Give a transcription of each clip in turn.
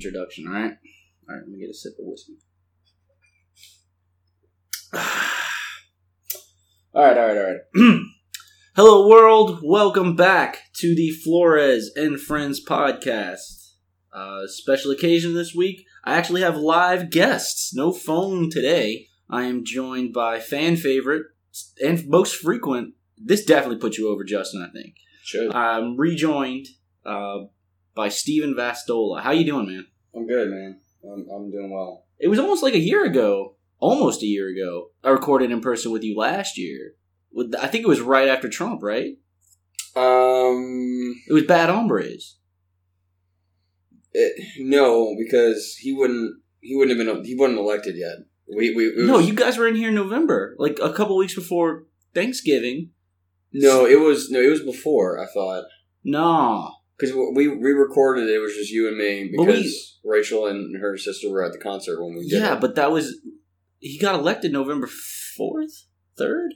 do this fucking stupid ass introduction, alright? Alright, let me get a sip of whiskey. alright, alright, alright. Hello, world. Welcome back to the Flores and Friends podcast. Uh, special occasion this week. I actually have live guests. No phone today. I am joined by fan favorite and most frequent. This definitely puts you over, Justin. I think. Should. I'm rejoined uh, by Steven Vastola. How you doing, man? I'm good, man. I'm, I'm doing well. It was almost like a year ago, almost a year ago. I recorded in person with you last year. With I think it was right after Trump, right? Um, It was Bad Hombres. it, no, because he wouldn't. He wouldn't have been. He wasn't elected yet. We we was, No, you guys were in here in November, like a couple weeks before Thanksgiving. No, it was no. It was before. I thought No, because we we recorded it. It was just you and me But we- because Rachel and her sister were at the concert when we did yeah, it. but that was he got elected November fourth, third.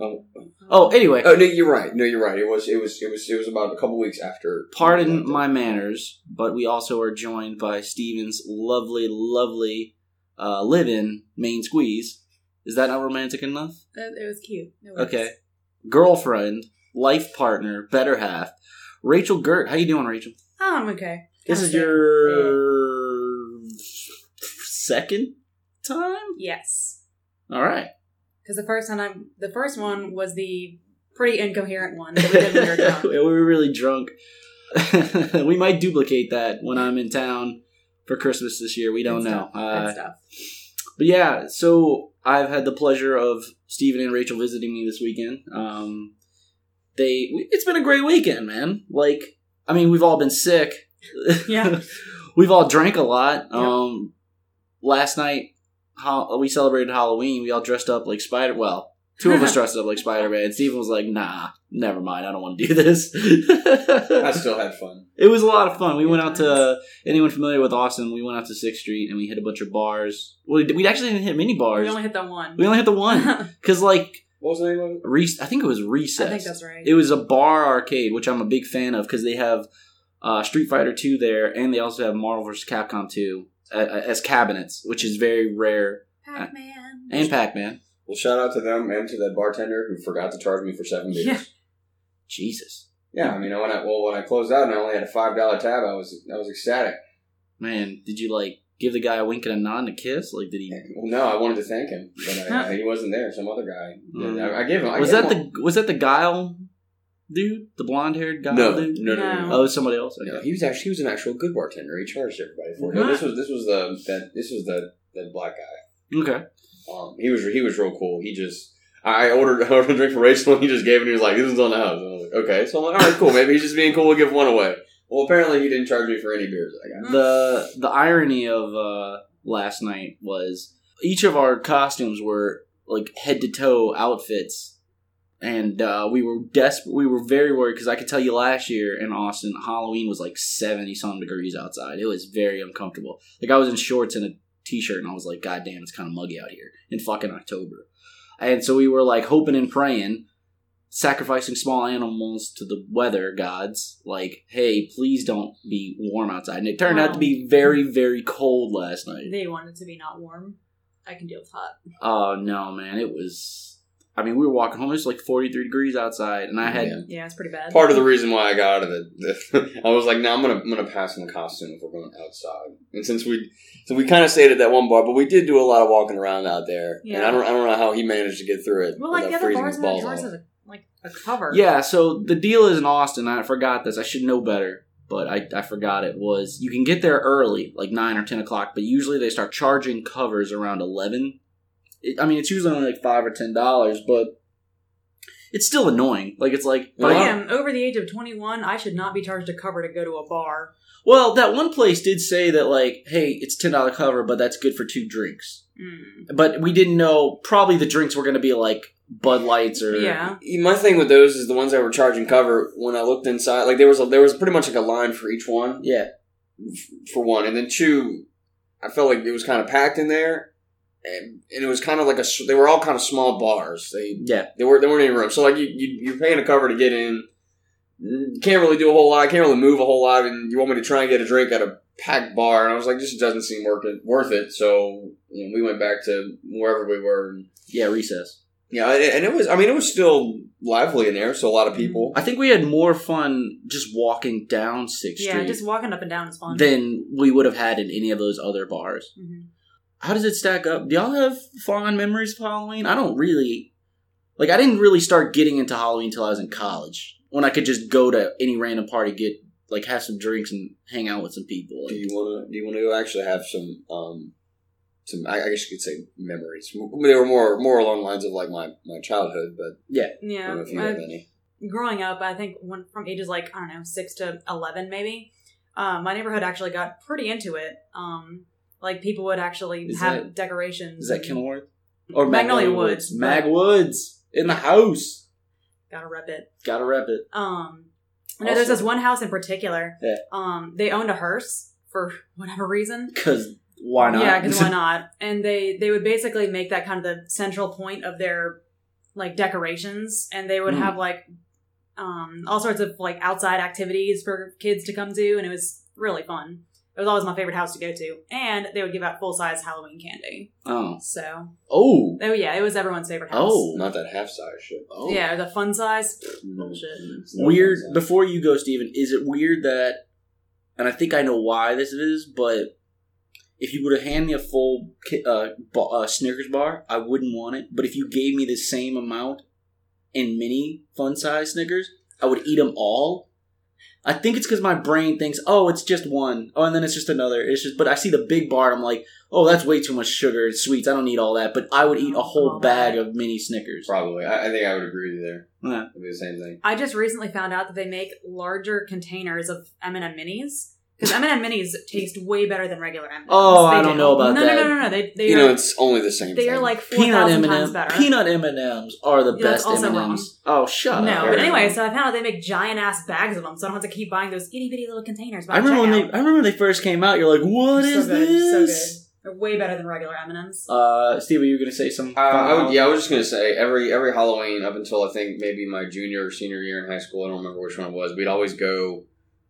Oh, Oh, anyway, oh no, you're right. No, you're right. It was it was it was it was about a couple weeks after. pardon my manners, but we also are joined by Steven's lovely, lovely uh, live-in main squeeze. Is that not romantic enough? It, it was cute. It was. Okay, girlfriend, life partner, better half, Rachel Gert. How you doing, Rachel? Oh, I'm okay. This is your second time. Yes, All right. because the first time I, the first one was the pretty incoherent one that we did when we were drunk. we were really drunk. we might duplicate that when I'm in town for Christmas this year. We don't Good know. Uh, stuff. but yeah, so I've had the pleasure of Stephen and Rachel visiting me this weekend. Um, they, it's been a great weekend, man. Like, I mean, we've all been sick. Yeah. we've all drank a lot. Yep. Um, last night, how, we celebrated Halloween. We all dressed up like Spider. Well, two of us dressed up like Spider Man. Stephen was like, "Nah, never mind. I don't want to do this." I still had fun. It was a lot of fun. We Good went out to anyone familiar with Austin. We went out to Sixth Street and we hit a bunch of bars. Well, we actually didn't hit many bars. we only hit that one. We only hit the one because, like, What was the name of it? Re- I think it was Recess. I think that's right. It was a bar arcade, which I'm a big fan of because they have uh, Street Fighter Two there, and they also have Marvel vs. Capcom Two uh, as cabinets, which is very rare. Pac-Man. And Pac Man. Well, shout out to them and to that bartender who forgot to charge me for seven beers. Yeah. Jesus, Yeah, I mean, when I well when I closed out and I only had a five dollar tab, I was I was ecstatic. man, did you like give the guy a wink and a nod and a kiss? Like, did he? Well, no, I wanted to thank him, but I, he wasn't there. Some other guy. Mm. I, I gave him. I was gave that him the was that the Guile dude, the blonde haired guy? no, dude? no, no, no, No. no. Oh, somebody else. No, Okay. he was actually he was an actual good bartender. He charged everybody for it. No, this was this was the that this was the that black guy. Okay. Um, he was he was real cool. He just I ordered, I ordered a drink for Rachel and he just gave it. and He was like, "This is on the house." And I was like, "Okay." So I'm like, "All right, cool. Maybe he's just being cool. We'll give one away." Well, apparently he didn't charge me for any beers I got. the the irony of uh, last night was each of our costumes were like head to toe outfits, and uh, we were desperate. We were very worried because I could tell you last year in Austin, Halloween was like seventy some degrees outside. It was very uncomfortable. Like I was in shorts and a t shirt, and I was like, "God damn, it's kind of muggy out here in fucking October." And so we were like hoping and praying sacrificing small animals to the weather gods like hey please don't be warm outside and it turned out to be very very cold last night They wanted to be not warm. I can deal with hot. oh no man it was i mean we were walking home it was like 43 degrees outside and i had Yeah. Yeah, it's pretty bad. Part of the reason why I got out of it, I was like, "No, I'm gonna I'm gonna pass on the costume if we're going outside." And since we so we kind of stayed at that one bar, but we did do a lot of walking around out there. And Yeah. I don't I don't know how he managed to get through it. well, like the without other freezing bars his in that balls yours off. is a, cover. yeah so the deal is in austin i forgot this i should know better but I, I forgot it was you can get there early like 9 or 10 o'clock but usually they start charging covers around 11 it, i mean it's usually only like 5 or 10 dollars but it's still annoying like it's like I am over the age of 21. I should not be charged a cover to go to a bar. Well, that one place did say that, like, hey, it's ten dollar cover, but that's good for two drinks. Mm. But we didn't know. Probably the drinks were going to be like Bud Lights or Yeah. My thing with those is the ones that were charging cover. When I looked inside, like there was a, there was pretty much like a line for each one. yeah. for one, and then two, I felt like it was kind of packed in there, and, and it was kind of like a They were all kind of small bars. They Yeah. they were there weren't any room. So like you, you you're paying a cover to get in, mm, can't really do a whole lot. Can't really move a whole lot, and you want me to try and get a drink at a packed bar, and I was like, this doesn't seem worth it. Worth it. So you know, we went back to wherever we were. And, Yeah, recess. Yeah, and and it was. I mean, it was still lively in there, so a lot of people. I think we had more fun just walking down Sixth Yeah, Street just walking up and down is fun. than we would have had in any of those other bars. Mhm. How does it stack up? Do y'all have fond memories of Halloween? I don't really. Like, I didn't really start getting into Halloween until I was in college, when I could just go to any random party, get like have some drinks and hang out with some people. Do Like, you want to? Do you want to actually have some? um some, I I guess you could say memories. They were more more along the lines of like my, my childhood, but I don't Yeah, know if you have any. growing up, I think when, from ages like I don't know six to eleven, maybe, um, my neighborhood actually got pretty into it. Um, like people would actually Is have that- decorations. is that and- Kenilworth or Magnolia Woods, but- Mag Woods in the house. Gotta rep it. Gotta rep it. Um, no, there's this one house in particular. Yeah. Um, they owned a hearse for whatever reason. Because why not? Yeah, because why not? And they they would basically make that kind of the central point of their like decorations, and they would Hmm. have like um all sorts of like outside activities for kids to come to, and it was really fun. It was always my favorite house to go to, and they would give out full size Halloween candy. oh, So, oh, oh yeah, it was everyone's favorite house. oh, Not that half size shit. oh. yeah, the fun size bullshit. No weird. size. Before you go, Steven, is it weird that, and I think I know why this is, but if you were to hand me a full uh, ba- uh, Snickers bar, I wouldn't want it. But if you gave me the same amount in mini fun size Snickers, I would eat them all. I think it's because my brain thinks, oh, it's just one. Oh, and then it's just another. It's just, but I see the big bar, and I'm like, oh, that's way too much sugar and sweets. I don't need all that. But I would eat a whole bag of mini Snickers. Probably. I, I think I would agree with you there. Yeah. It'd be the same thing. I just recently found out that they make larger containers of M&M minis because M&M minis taste way better than regular M&Ms. Oh, They I don't do. know about no, that. No, no, no, no. They they you are know, it's only the same they thing. are like four Peanut thousand M times better. peanut M and M's are the Yeah, that's best also M and wrong. M's. Oh, shut no, up! but anyway, so I found out they make giant ass bags of them, so I don't have to keep buying those itty bitty little containers. by I remember when they. I remember when they first came out. You're like, "What They're is so good, so this?" good. They're way better than regular M&Ms. Uh, Steve, were you gonna say something? Uh, I would, yeah, I was just gonna say every every Halloween up until I think maybe my junior or senior year in high school. I don't remember which one it was. We'd always go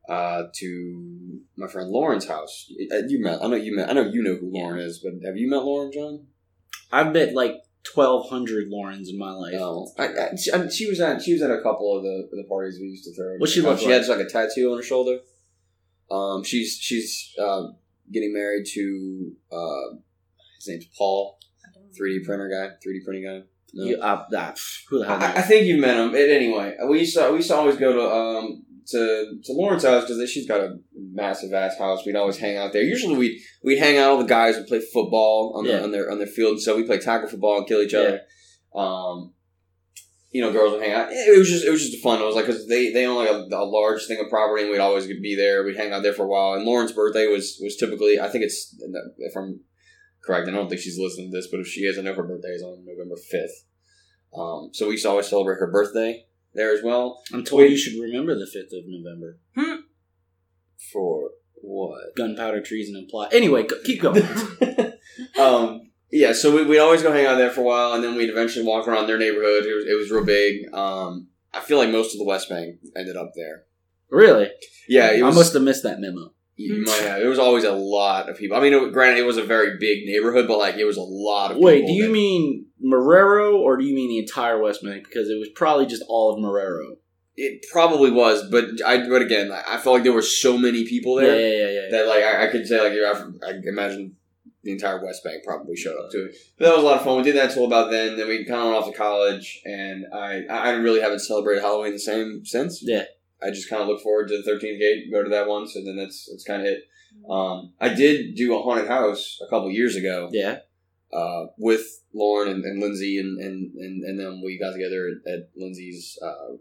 uh, to my friend Lauren's house. Uh, You met. I know you met. I know you know who Lauren is, but have you met Lauren, John? I've met like twelve hundred Laurens in my life. No. I, I, she, I, she was at she was at a couple of the the parties we used to throw. What's she Uh, She like? has like a tattoo on her shoulder. Um, she's she's uh, getting married to uh, his name's Paul, three D printer guy, three D printing guy. No? You, uh, who the hell? I, I think you met him. It, anyway, we used to we used to always go to um to to Lauren's house because she's got a massive ass house. We'd always hang out there. Usually we we'd hang out with the guys and play football on Yeah. the on their on their field. So we play tackle football and kill each other. Um, you know, girls would hang out. It was just it was just fun. It was like because they they own like a, a large thing of property, and we'd always be there. We'd hang out there for a while. And Lauren's birthday was was typically I think it's if I'm correct. I don't think she's listening to this, but if she is, I know her birthday is on November fifth. Um, so we used to always celebrate her birthday there as well. I'm told you should remember the fifth of November. For what? Gunpowder treason and plot. Anyway, go, keep going. um, yeah, so we, we'd always go hang out there for a while, and then we'd eventually walk around their neighborhood. It was, it was real big. Um, I feel like most of the West Bank ended up there. really? Yeah, it was, I must have missed that memo. You hmm. might have. There was always a lot of people. I mean, it, granted, it was a very big neighborhood, but like it was a lot of. Wait, do you that- mean Marrero or do you mean the entire West Bank? Because it was probably just all of Marrero. it? Probably was, but I. But again, I felt like there were so many people there. yeah, yeah, yeah. that like I, I could say like you're I imagine the entire West Bank probably showed up to it. But that was a lot of fun. We did that until about then. Then we kind of went off to college, and I I really haven't celebrated Halloween the same since. Yeah. I just kind of look forward to the Thirteenth Gate, go to that once, and then that's that's kind of it. Um, I did do a haunted house a couple years ago Yeah. uh, with Lauren and, and Lindsay, and, and, and, and then we got together at, at Lindsay's uh,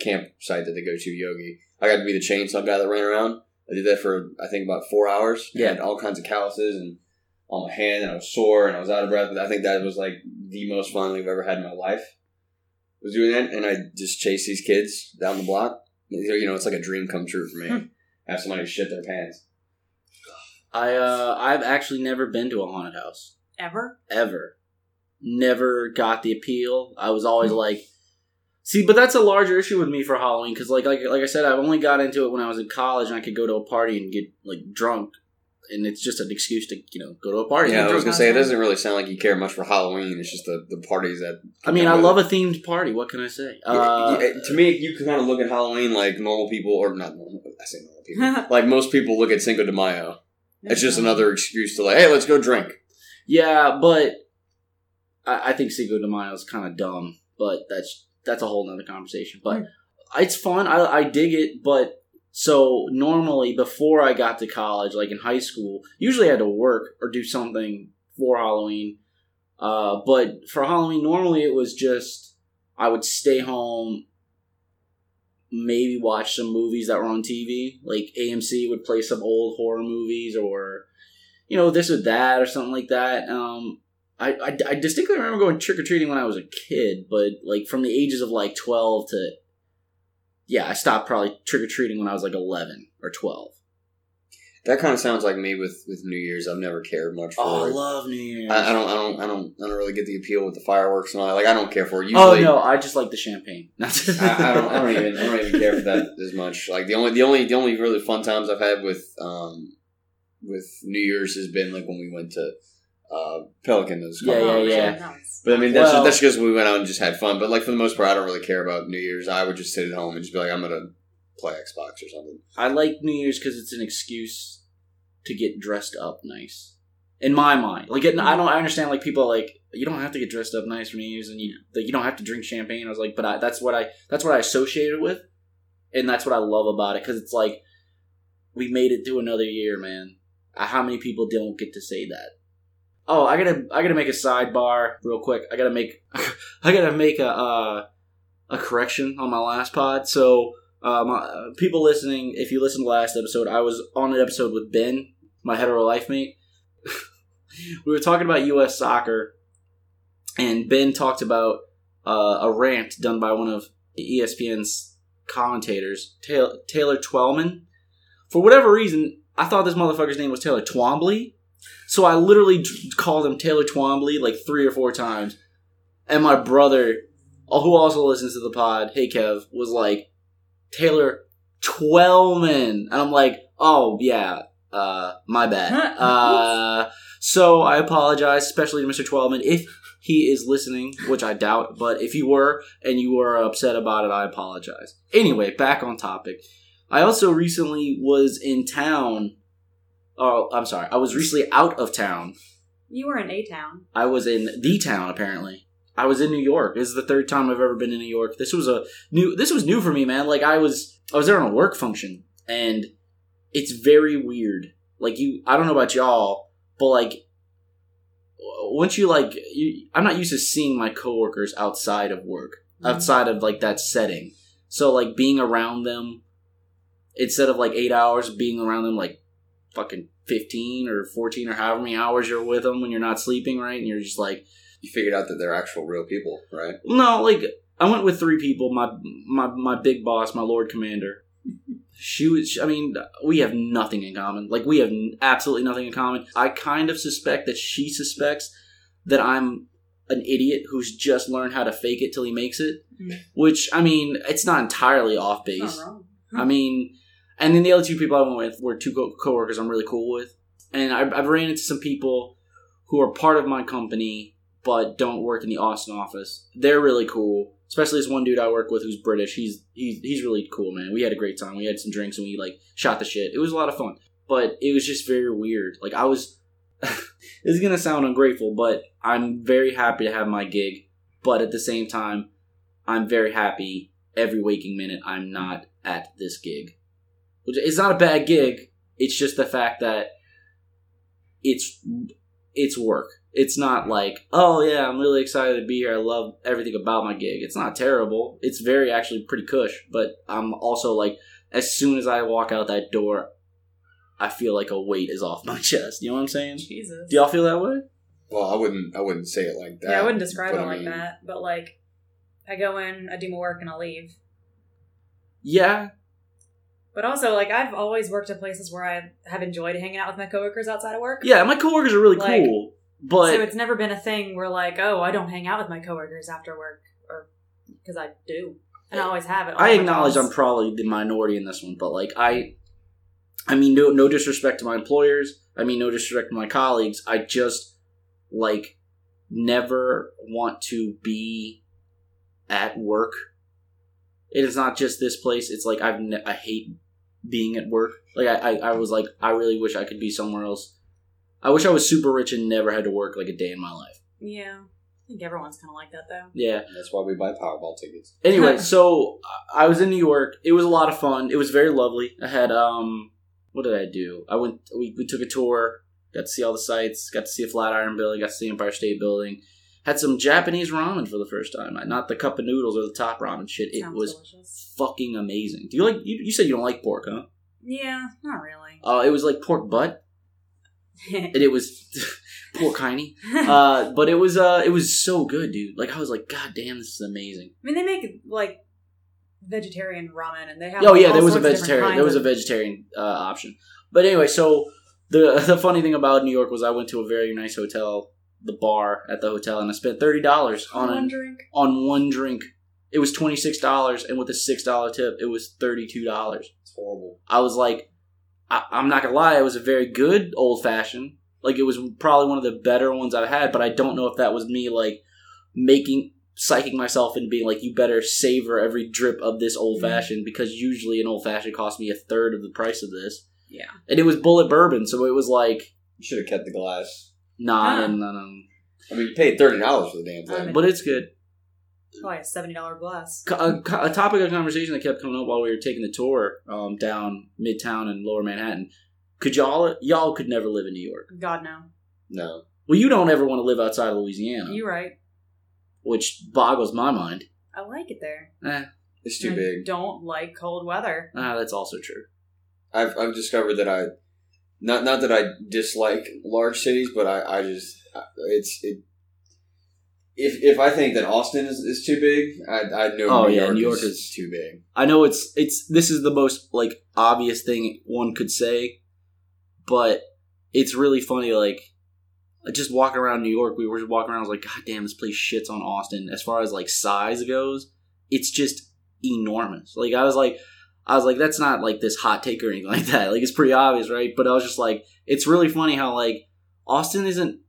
campsite that they go to, Yogi. I got to be the chainsaw guy that ran around. I did that for I think about four hours. I Yeah. had all kinds of calluses and on my hand, and I was sore and I was out of breath. But I think that was like the most fun I've ever had in my life. Was doing that, and I just chased these kids down the block. You know, it's like a dream come true for me. Hmm. Have somebody shit their pants. I uh I've actually never been to a haunted house. Ever? Ever. Never got the appeal. I was always like See, but that's a larger issue with me for Halloween because, like, like, like I said, I've only got into it when I was in college and I could go to a party and get like drunk, and it's just an excuse to you know go to a party. Yeah, I was gonna say it doesn't really sound like you care much for Halloween. It's just the, the parties that. I mean, I love a themed party. What can I say? Uh, Yeah, to me, you can kind of look at Halloween like normal people, or not normal. I say normal people. like most people look at Cinco de Mayo. It's just another excuse to like, hey, let's go drink. yeah, but I, I think Cinco de Mayo is kind of dumb. But that's that's a whole nother conversation. But it's fun. I, I dig it. But so normally before I got to college, like in high school, usually I had to work or do something for Halloween. Uh, but for Halloween, normally it was just I would stay home, maybe watch some movies that were on TV. Like AMC would play some old horror movies or, you know, this or that or something like that. Um, I, I, I distinctly remember going trick or treating when I was a kid, but like from the ages of like 12 to, yeah, I stopped probably trick or treating when I was like 11 or 12. That kind of sounds like me with with New Year's. I've never cared much for Oh, I love New Year's. I, I don't, I don't, I don't, I don't really get the appeal with the fireworks and all. that. Like, I don't care for it. oh no, I just like the champagne. I, I don't, I don't even, I don't even care for that as much. Like the only, the only, the only really fun times I've had with, um, with New Year's has been like when we went to, uh, Pelican. Those Yeah, Oh, yeah, yeah. But I mean, that's Well- just, that's because we went out and just had fun. But like for the most part, I don't really care about New Year's. I would just sit at home and just be like, I'm gonna play Xbox or something. I like New Year's because it's an excuse to get dressed up nice. In my mind, like it, I don't, I understand like people are like you don't have to get dressed up nice for New Year's, and you like, you don't have to drink champagne. I was like, but I, that's what I that's what I associated with, and that's what I love about it because it's like we made it through another year, man. How many people don't get to say that? Oh, I gotta I gotta make a sidebar real quick. I gotta make I gotta make a uh, a correction on my last pod. So um, uh, people listening, if you listened to last episode, I was on an episode with Ben, my hetero life mate. we were talking about U.S. soccer, and Ben talked about uh, a rant done by one of ESPN's commentators, Taylor, Taylor. For whatever reason, I thought this motherfucker's name was Taylor Twombly, so I literally d- called him Taylor Twombly like three or four times. And my brother, who also listens to the pod, hey Kev, was like, Taylor Twellman. And I'm like, oh, yeah, uh, my bad. uh, so I apologize, especially to Mr. Twellman, if he is listening, which I doubt, but if you were and you were upset about it, I apologize. Anyway, back on topic. I also recently was in town. Oh, I'm sorry. I was recently out of town. You were in A Town. I was in the town apparently. I was in New York. This is the third time I've ever been in New York. This was a new this was new for me, man. Like I was I was there on a work function and it's very weird. Like you I don't know about y'all, but like once you like you, I'm not used to seeing my coworkers outside of work, mm-hmm. outside of like that setting. So like being around them instead of like 8 hours being around them like fucking 15 or 14 or however many hours you're with them when you're not sleeping, right? And you're just like You figured out that they're actual real people, right? no, like I went with three people. My my my big boss, my Lord Commander. She was. I mean, we have nothing in common. Like we have absolutely nothing in common. I kind of suspect that she suspects that I'm an idiot who's just learned how to fake it till he makes it. Mm. Which I mean, it's not entirely off Not base. wrong. I mean, and then the other two people I went with were two co- coworkers I'm really cool with, and I've, I've ran into some people who are part of my company but don't work in the Austin office. They're really cool, especially this one dude I work with who's British. He's he's he's really cool, man. We had a great time. We had some drinks and we like shot the shit. It was a lot of fun, but it was just very weird. Like I was. this is gonna sound ungrateful, but I'm very happy to have my gig. But at the same time, I'm very happy every waking minute I'm not at this gig. Which it's not a bad gig. It's just the fact that it's it's work. It's not like, oh yeah, I'm really excited to be here. I love everything about my gig. It's not terrible. It's very actually pretty cush, but I'm also like as soon as I walk out that door, I feel like a weight is off my chest. You know what I'm saying? Jesus. Do y'all feel that way? Well, I wouldn't. I wouldn't say it like that. yeah, I wouldn't describe but it I like mean, that. But like, I go in, I do my work, and I leave. Yeah. But also, like, I've always worked in places where I have enjoyed hanging out with my coworkers outside of work. Yeah, my coworkers are really Like- cool. But so it's never been a thing where like, oh, I don't hang out with my coworkers after work, or because I do, and I always have it. I acknowledge. I'm probably the minority in this one, but like I, I mean, no, no disrespect to my employers. I mean, no disrespect to my colleagues. I just like never want to be at work. It is not just this place. It's like I've ne- I hate being at work. Like I, I, I was like I really wish I could be somewhere else. I wish I was super rich and never had to work like a day in my life. Yeah, I think everyone's kind of like that though. Yeah. That's why we buy Powerball tickets. Anyway, so I was in New York. It was a lot of fun. It was very lovely. I had um, what did I do? I went. We, we took a tour. Got to see all the sights. Got to see a Flatiron Building. Got to see Empire State Building. Had some Japanese ramen for the first time. Not the cup of noodles or the top ramen shit. It Sounds was delicious. fucking amazing. Do you like? You, you said you don't like pork, huh? Yeah, not really. Uh, it was like pork butt, and it was pork hiney. Uh, but it was uh, it was so good, dude. Like I was like, God damn, this is amazing. I mean, they make like vegetarian ramen, and they have. Oh yeah, there was a sorts of different vegetarian. There was a vegetariarian uh, option. But anyway, so the the funny thing about New York was I went to a very nice hotel, the bar at the hotel, and I spent thirty dollars on one a, drink. on one drink. It was twenty six dollars, and with a six dollar tip, it was thirty two dollars. It's horrible. I was like, I, I'm not gonna lie, it was a very good old fashioned. Like it was probably one of the better ones I've had, but I don't know if that was me like making psyching myself into being like, you better savor every drip of this old fashioned because usually an old fashioned cost me a third of the price of this, Yeah. and it was Bulleit bourbon, so it was like, You should have kept the glass. Nah, Ah. no, no, no. I mean, you paid thirty dollars for the damn thing. but it's good. Probably a seventy dollar glass. A, a topic of conversation that kept coming up while we were taking the tour um, down Midtown and Lower Manhattan. Could y'all y'all could never live in New York? God no. no, Well, you don't ever want to live outside of Louisiana. You're right. which boggles my mind. I like it there. Eh, it's too I big. Don't like cold weather. ah, that's also true. I've I've discovered that I, not not that I dislike large cities, but I I just it's it. If if I think that Austin is, is too big, I I know Oh, New yeah, York, New York is, is- too big. I know it's it's this is the most like obvious thing one could say, but it's really funny. Like just walking around New York, we were just walking around. I was like, God damn, this place shits on Austin. As far as like size goes, it's just enormous. Like I was like, I was like, that's not like this hot take or anything like that. Like it's pretty obvious, right? But I was just like, it's really funny how like Austin isn't.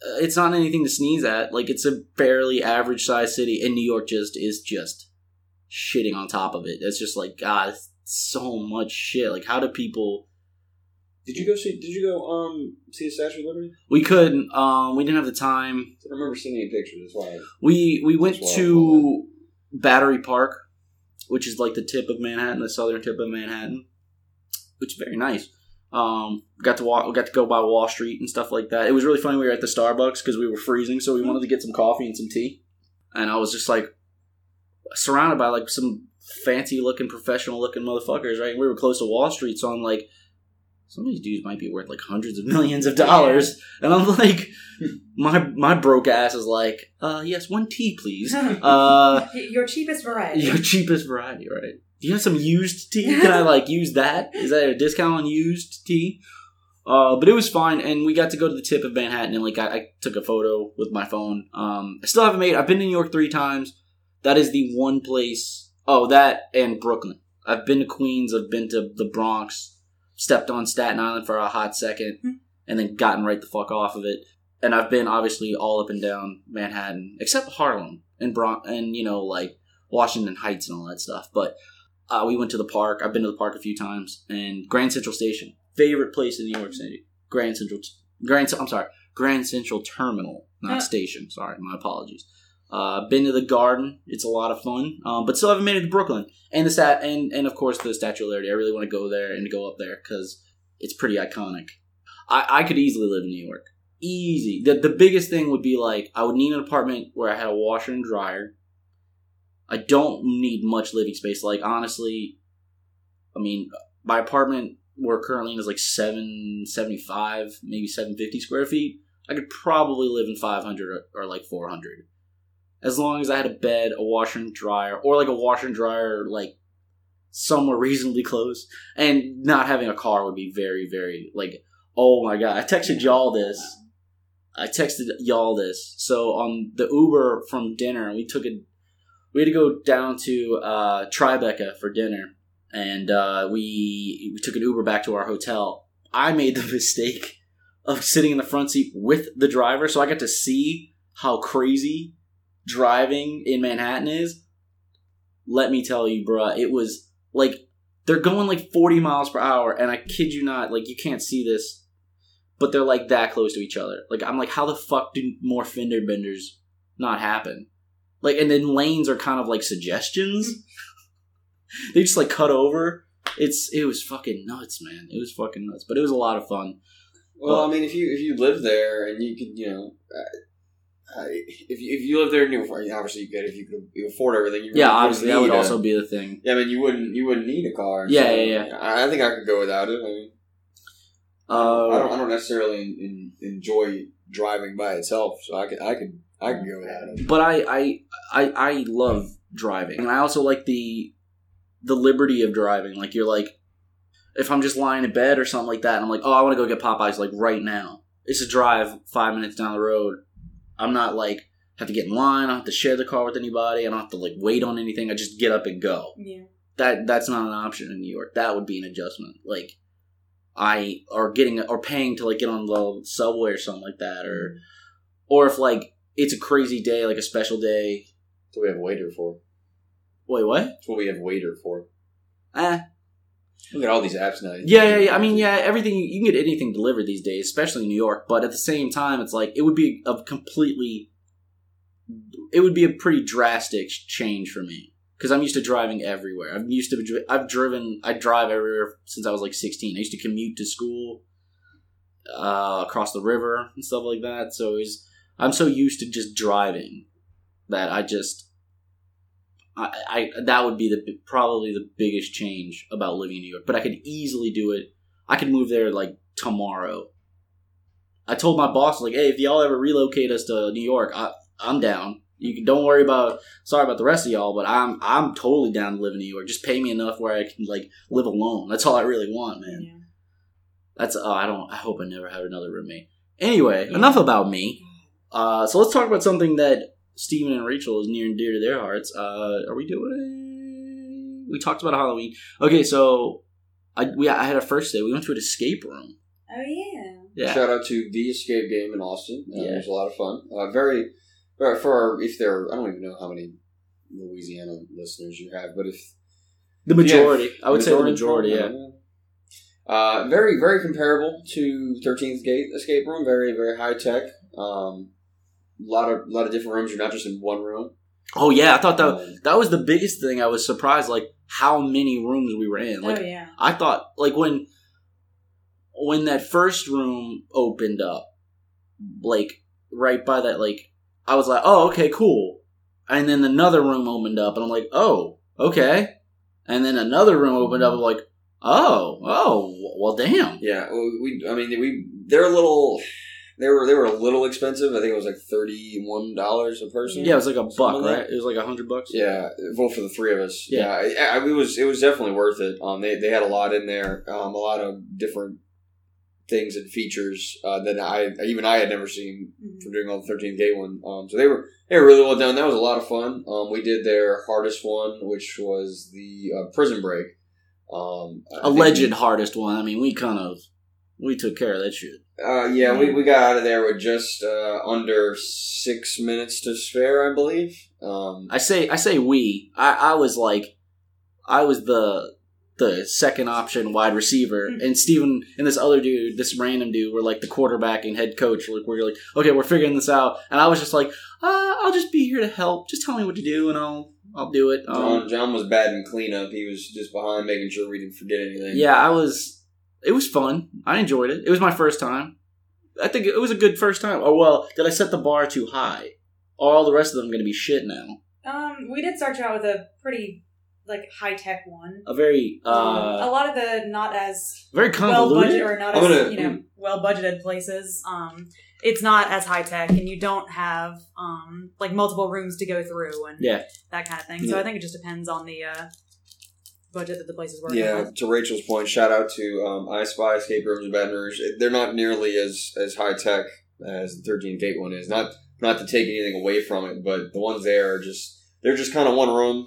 Uh, it's not anything to sneeze at. Like it's a fairly average size city, and New York just is just shitting on top of it. It's just like God, so much shit. Like how do people? Did you go see? Did you go um see the Statue of Liberty? We couldn't. Um, we didn't have the time. I remember seeing any pictures. That's why. We we went to Battery Park, which is like the tip of Manhattan, the southern tip of Manhattan, which is very nice. Um, got to walk, got to go by Wall Street and stuff like that. It was really funny. We were at the Starbucks because we were freezing, so we wanted to get some coffee and some tea. And I was just like surrounded by like some fancy looking, professional looking motherfuckers, right? And we were close to Wall Street, so I'm like, some of these dudes might be worth like hundreds of millions of dollars, and I'm like, my my broke ass is like, uh, yes, one tea, please. Uh, Your cheapest variety. your cheapest variety, right? Do you have some used tea? Can I like use that? Is that a discount on used tea? Uh, but it was fine, and we got to go to the tip of Manhattan, and like I, I took a photo with my phone. Um, I still haven't made. I've been to New York three times. That is the one place. Oh, that and Brooklyn. I've been to Queens. I've been to the Bronx. Stepped on Staten Island for a hot second, Hmm. and then gotten right the fuck off of it. And I've been obviously all up and down Manhattan, except Harlem and Bron- and you know like Washington Heights and all that stuff. But uh, we went to the park. I've been to the park a few times, and Grand Central Station, favorite place in New York City. Grand Central, Grand. I'm sorry, Grand Central Terminal, not Uh. station. Sorry, my apologies. Uh, been to the Garden. It's a lot of fun, um, but still haven't made it to Brooklyn and the stat and and of course the Statue of Liberty. I really want to go there and go up there because it's pretty iconic. I, I could easily live in New York. Easy. The the biggest thing would be like I would need an apartment where I had a washer and dryer. I don't need much living space. Like honestly, I mean, my apartment we're currently in is like seven seventy five, maybe seven fifty square feet. I could probably live in five hundred or, or like four hundred, as long as I had a bed, a washer and dryer, or like a washer and dryer like somewhere reasonably close, and not having a car would be very very like. Oh my god! I texted y'all this. I texted y'all this. So on the Uber from dinner, we took a we we had to go down to uh, Tribeca for dinner, and uh, we we took an Uber back to our hotel. I made the mistake of sitting in the front seat with the driver, so I got to see how crazy driving in Manhattan is. Let me tell you, bruh, it was like they're going like 40 miles per hour, and I kid you not, like you can't see this, but they're like that close to each other. Like I'm like, how the fuck do more fender benders not happen? Like, and then lanes are kind of like suggestions. they just like cut over. It's it was fucking nuts, man. It was fucking nuts, but it was a lot of fun. Well, I mean, if you if you live there and you could, you know, uh, if you, if you live there and you obviously you could if you could afford everything. You Yeah, really obviously that would a- also be the thing. Yeah, I mean, you wouldn't you wouldn't need a car. Yeah, so, yeah, yeah. I I think I could go without it. I mean, Uh, I don't I don't necessarily in, in, enjoy driving by itself, so I could I could I could go without it. but I, I I I love driving, and I also like the the liberty of driving. Like you're like, if I'm just lying in bed or something like that, and I'm like, oh, I want to go get Popeyes like right now. It's a drive five minutes down the road. I'm not like have to get in line. I don't have to share the car with anybody. I don't have to like wait on anything. I just get up and go. Yeah. That that's not an option in New York. That would be an adjustment. Like I or getting or paying to like get on the subway or something like that, or or if like it's a crazy day, like a special day. That's what we have Waitr for. Wait, what? That's what we have Waitr for. Eh. Look at all these apps now. Yeah, yeah, yeah. I mean, yeah, everything you can get anything delivered these days, especially in New York. But at the same time, it's like it would be a completely, it would be a pretty drastic change for me because I'm used to driving everywhere. I'm used to, I've driven, I drive everywhere since I was like 16. I used to commute to school uh, across the river and stuff like that. So it's, I'm so used to just driving that I just. I, I that would be the probably the biggest change about living in New York, but I could easily do it. I could move there like tomorrow. I told my boss like, "Hey, if y'all ever relocate us to New York, I, I'm down. You can, don't worry about. Sorry about the rest of y'all, but I'm I'm totally down to live in New York. Just pay me enough where I can like live alone. That's all I really want, man. Yeah. That's oh, I don't. I hope I never have another roommate. Anyway, enough about me. Uh, so let's talk about something that Steven and Rachel is near and dear to their hearts. Uh, are we doing? We talked about Halloween. Okay, so I we I had a first day. We went to an escape room. Oh yeah. Yeah, Shout out to the Escape Game in Austin. Uh, Yeah. It was a lot of fun. Uh, very, for, for our, if there, I don't even know how many Louisiana listeners you have, but if the majority. I would say the Majority, majority. Yeah. Uh, very, very comparable to Thirteenth Gate Escape Room. Very, very high tech. Um, lot of, lot of different rooms. You're not just in one room. Oh yeah, I thought that Um, that was the biggest thing. I was surprised, like how many rooms we were in. Like oh yeah. I thought like when when that first room opened up, like right by that, like I was like, oh okay, cool. And then another room opened up, and I'm like, oh okay. And then another room opened up, I'm like, oh oh well, damn. yeah, we. I mean, we. They're a little. They were they were a little expensive. I think it was like thirty one dollars a person. Yeah, it was like a buck, like right? It was like a hundred bucks. Yeah, vote for the three of us. Yeah. Yeah, I, I, it was it was definitely worth it. Um, they they had a lot in there, um, a lot of different things and features uh, that I even I had never seen from doing all the thirteen gate one. Um, so they were they were really well done. That was a lot of fun. Um, we did their hardest one, which was the uh, prison break. Um, I think Alleged hardest one. I mean, we kind of we took care of that shit. Uh, yeah, we, we got out of there with just uh, under six minutes to spare, I believe. Um, I say I say we. I, I was like I was the the second option wide receiver, Mhm. and Steven and this other dude, this random dude, were like the quarterback and head coach. Like we're like, okay, we're figuring this out, and I was just like, uh, I'll just be here to help. Just tell me what to do, and I'll I'll do it. Um, John, John was bad in cleanup. He was just behind, making sure we didn't forget anything. yeah, I was. It was fun. I enjoyed it. It was my first time. I think it was a good first time. Oh well, did I set the bar too high? Are all the rest of them going to be shit now? Um, we did start you out with a pretty like high tech one. A very Um, a uh, lot of the not as very well budgeted or not I'm as gonna- you know well budgeted places. Um, it's not as high tech, and you don't have um like multiple rooms to go through and Yeah. that kind of thing. So I think it just depends on the uh, budget that the place is working Yeah, with. to Rachel's point, shout out to um, I Spy Escape Rooms and Baton Rouge. They're not nearly as, as high tech as the 13 Gate one is. Not not to take anything away from it, but the ones there are just they're just kind of one room,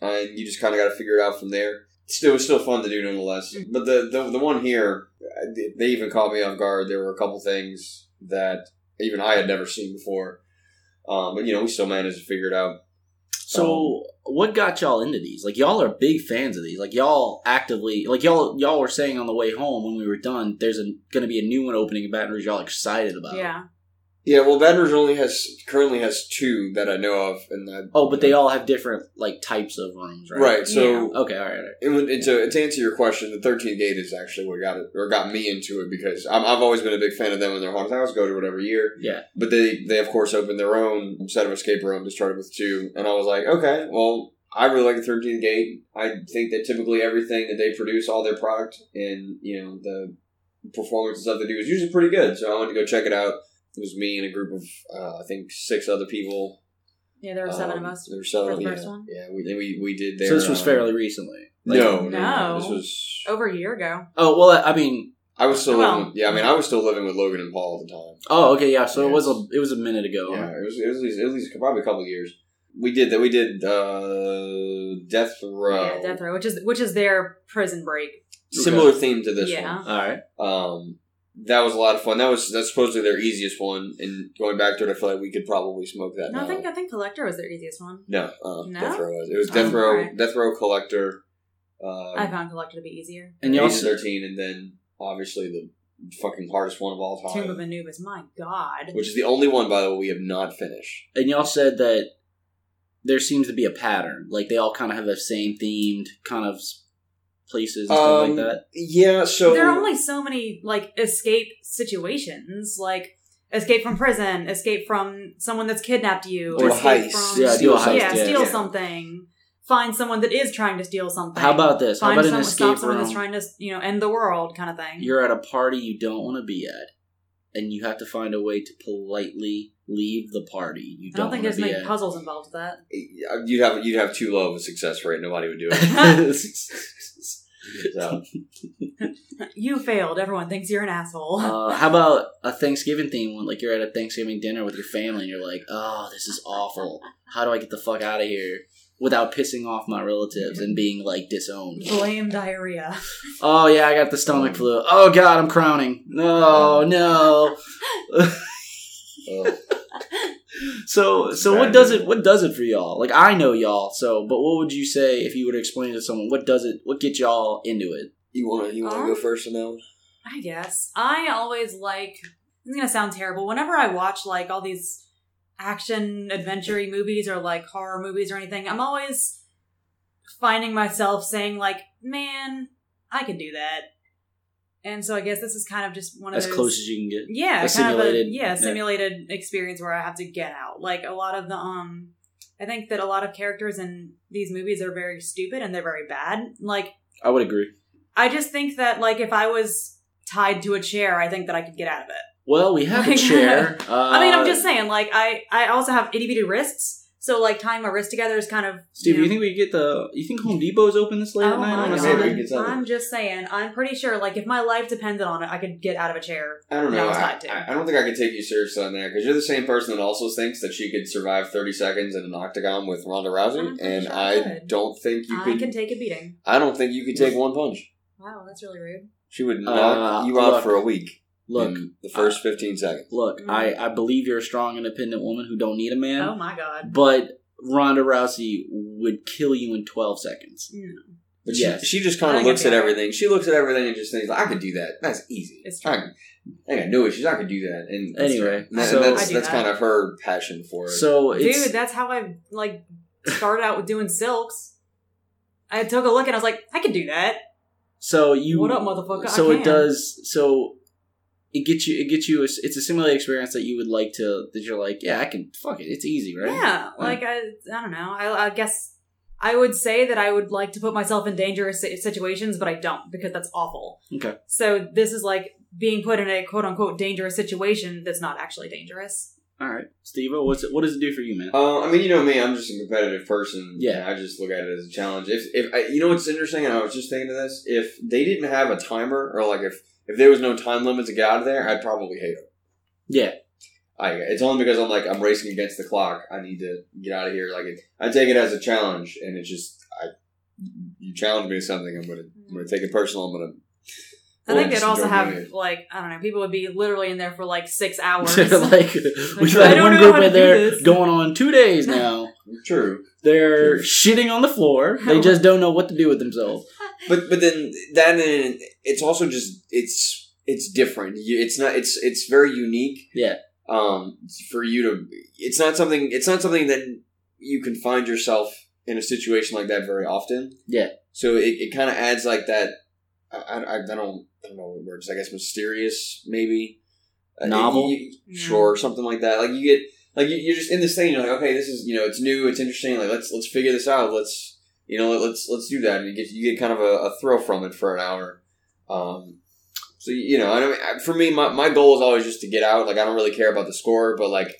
and you just kind of got to figure it out from there. Still, it was still fun to do nonetheless. Mm-hmm. But the, the the one here, they- they even caught me off guard. There were a couple things that even I had never seen before. Um, but you know, we still managed to figure it out. So, what got y'all into these? Like, y'all are big fans of these. Like, y'all actively, like y'all, y'all were saying on the way home when we were done. There's a, going to be a new one opening in Baton Rouge. Y'all excited about? Yeah. Yeah, well, Baton only has currently has two that I know of, and that, Oh, but they all have different like types of rooms, right? right. So Yeah. Okay. All right. All right. And, when- and to, to answer your question, the 13th Gate is actually what got it or got me into it because I'm, I've always been a big fan of them and their haunted house. Go to whatever year. Yeah. But they they of course opened their own set of escape rooms. Started with two, and I was like, okay, well, I really like the 13th Gate. I think that typically everything that they produce, all their product and you know the performance and stuff they do is usually pretty good. So I went to go check it out. It was me and a group of uh, I think six other people. Yeah, there were seven Um, of us. There were seven. for the yeah, first one? yeah. We we we did their. so this was um, fairly recently. Like- no, no, No. This was Over a year ago. Oh well, I mean, I was still Well- living. Yeah, I mean, I was still living with Logan and Paul at the time. oh okay, yeah. So it was a it was a minute ago. Yeah, it was, it was at least, at least probably a couple of years. We did that. We did uh, Death Row. Yeah, death row, which is which is their prison break. Similar theme to this Yeah. All right. Um, that was a lot of fun. That was that's supposedly their easiest one. And going back to it, I feel like we could probably smoke that. No, I think I think collector was their easiest one. no, uh, No? Death Row was. It was Oh, Death Row. alright. Death Row Collector. Uh, I found collector to be easier. And y'all thirteen, and then obviously the fucking hardest one of all time, Tomb of Anubis. My God. which is the only one, by the way, we have not finished. And y'all said that there seems to be a pattern. Like they all kind of have the same themed kind of s- places and stuff Um, like that. Yeah, so there are only so many like escape situations, like escape from prison, escape from someone that's kidnapped you, Do a heist. from Yeah, do a heist, yeah, yeah. steal Yeah. something, find someone that is trying to steal something. How about this? How find about an someone, stop escape someone room? that's trying to you know end the world, kind of thing. You're at a party you don't want to be at, and you have to find a way to politely leave the party you don't don't, think there's to be many at. puzzles involved with that. you'd have you'd have too low of a success rate. Nobody would do it. So, You failed. Everyone thinks you're an asshole. Uh, how about a Thanksgiving theme one? Like you're at a Thanksgiving dinner with your family and you're like, oh, this is awful. How do I get the fuck out of here without pissing off my relatives and being like disowned? Blame diarrhea. Oh, yeah, I got the stomach flu. Oh, God, I'm crowning. No, no. uh, So, so what does it? What does it for y'all? Like I know y'all. So, but what would you say if you were to explain to someone what does it? What gets y'all into it? you want to you want to Um, go first now? I guess. I always like this is gonna sound terrible. Whenever I watch like all these action adventure movies or like horror movies or anything, I'm always finding myself saying like, Man, I could do that. And so I guess this is kind of just one of the As those close as you can get. yeah, A kind of a simulated- yeah, yeah. simulated experience where I have to get out. Like a lot of the um I think that a lot of characters in these movies are very stupid and they're very bad. Like I would agree. I just think that like if I was tied to a chair, I think that I could get out of it. Well, we have a chair. Uh, I mean, I'm just saying, like I I also have itty bitty wrists, so like tying my wrist together is kind of Steve, know- you think we could get the? You think Home Depot is open this late Oh at night? my on God. Sunday? Maybe we could. I'm just saying. I'm pretty sure, like, if my life depended on it, I could get out of a chair. I don't know. I. I, I don't think I can take you seriously on that because you're the same person that also thinks that she could survive 30 seconds in an octagon with Ronda Rousey, I'm and sure I I could. don't think you I could. can take a beating. I don't think you could take one punch. Wow, that's really rude. She would knock Uh, you out look. for a week. Look, in the first 15 seconds. look. Mm. I I believe you're a strong, independent woman who don't need a man. Oh my god. But Ronda Rousey would kill you in 12 seconds. No, But Yes. she, she just kind of looks at everything. She looks at everything and just thinks, I could do that. That's easy. It's true. I, can- I got no issues. I could do that. And Anyway, that- so- that's, that's that. kind of her passion for it. So it's dude, that's how I like started out with doing silks. I took a look and I was like, I could do that. so you what up, motherfucker? so I it does so it gets you it gets you a, it's a similar experience that you would like to that you're like yeah i can fuck it it's easy right Yeah, like I, I don't know. I, I guess I would say that I would like to put myself in dangerous situations, but I don't because that's awful. Okay. So this is like being put in a quote unquote dangerous situation that's not actually dangerous. all right steve what's it what does it do for you man Uh, I mean, you know me. I'm just a competitive person. Yeah. I just look at it as a challenge. If, if I, you know what's interesting, and I was just thinking of this, if they didn't have a timer, or like if if there was no time limit to get out of there, I'd probably hate them. yeah I it's only because I'm like I'm racing against the clock. I need to get out of here. Like it, I take it as a challenge, and it's just I you challenge me to something. I'm gonna I'm gonna take it personal. I'm gonna. I Well, think they'd also enjoy have it. like I don't know. People would be literally in there for like six hours. like we I had one group in there this. going on two days now. True, They're shitting on the floor. They just don't know what to do with themselves. But but then that and it's also just it's it's different. It's not it's it's very unique. Yeah. Um, for you to, it's not something. It's not something that you can find yourself in a situation like that very often. Yeah. So it, it kind of adds like that. I, I, I don't I don't know what words. I guess mysterious maybe. Uh, Novel? you- you- Yeah. something like that. Like you get like you- you're just in this thing. You're like, okay, this is you know, it's new, it's interesting. Like let's let's figure this out. Let's you know, let's let's do that. And you get you get kind of a, a thrill from it for an hour. Um, so you know, I don't, for me, my, my goal is always just to get out. Like I don't really care about the score, but like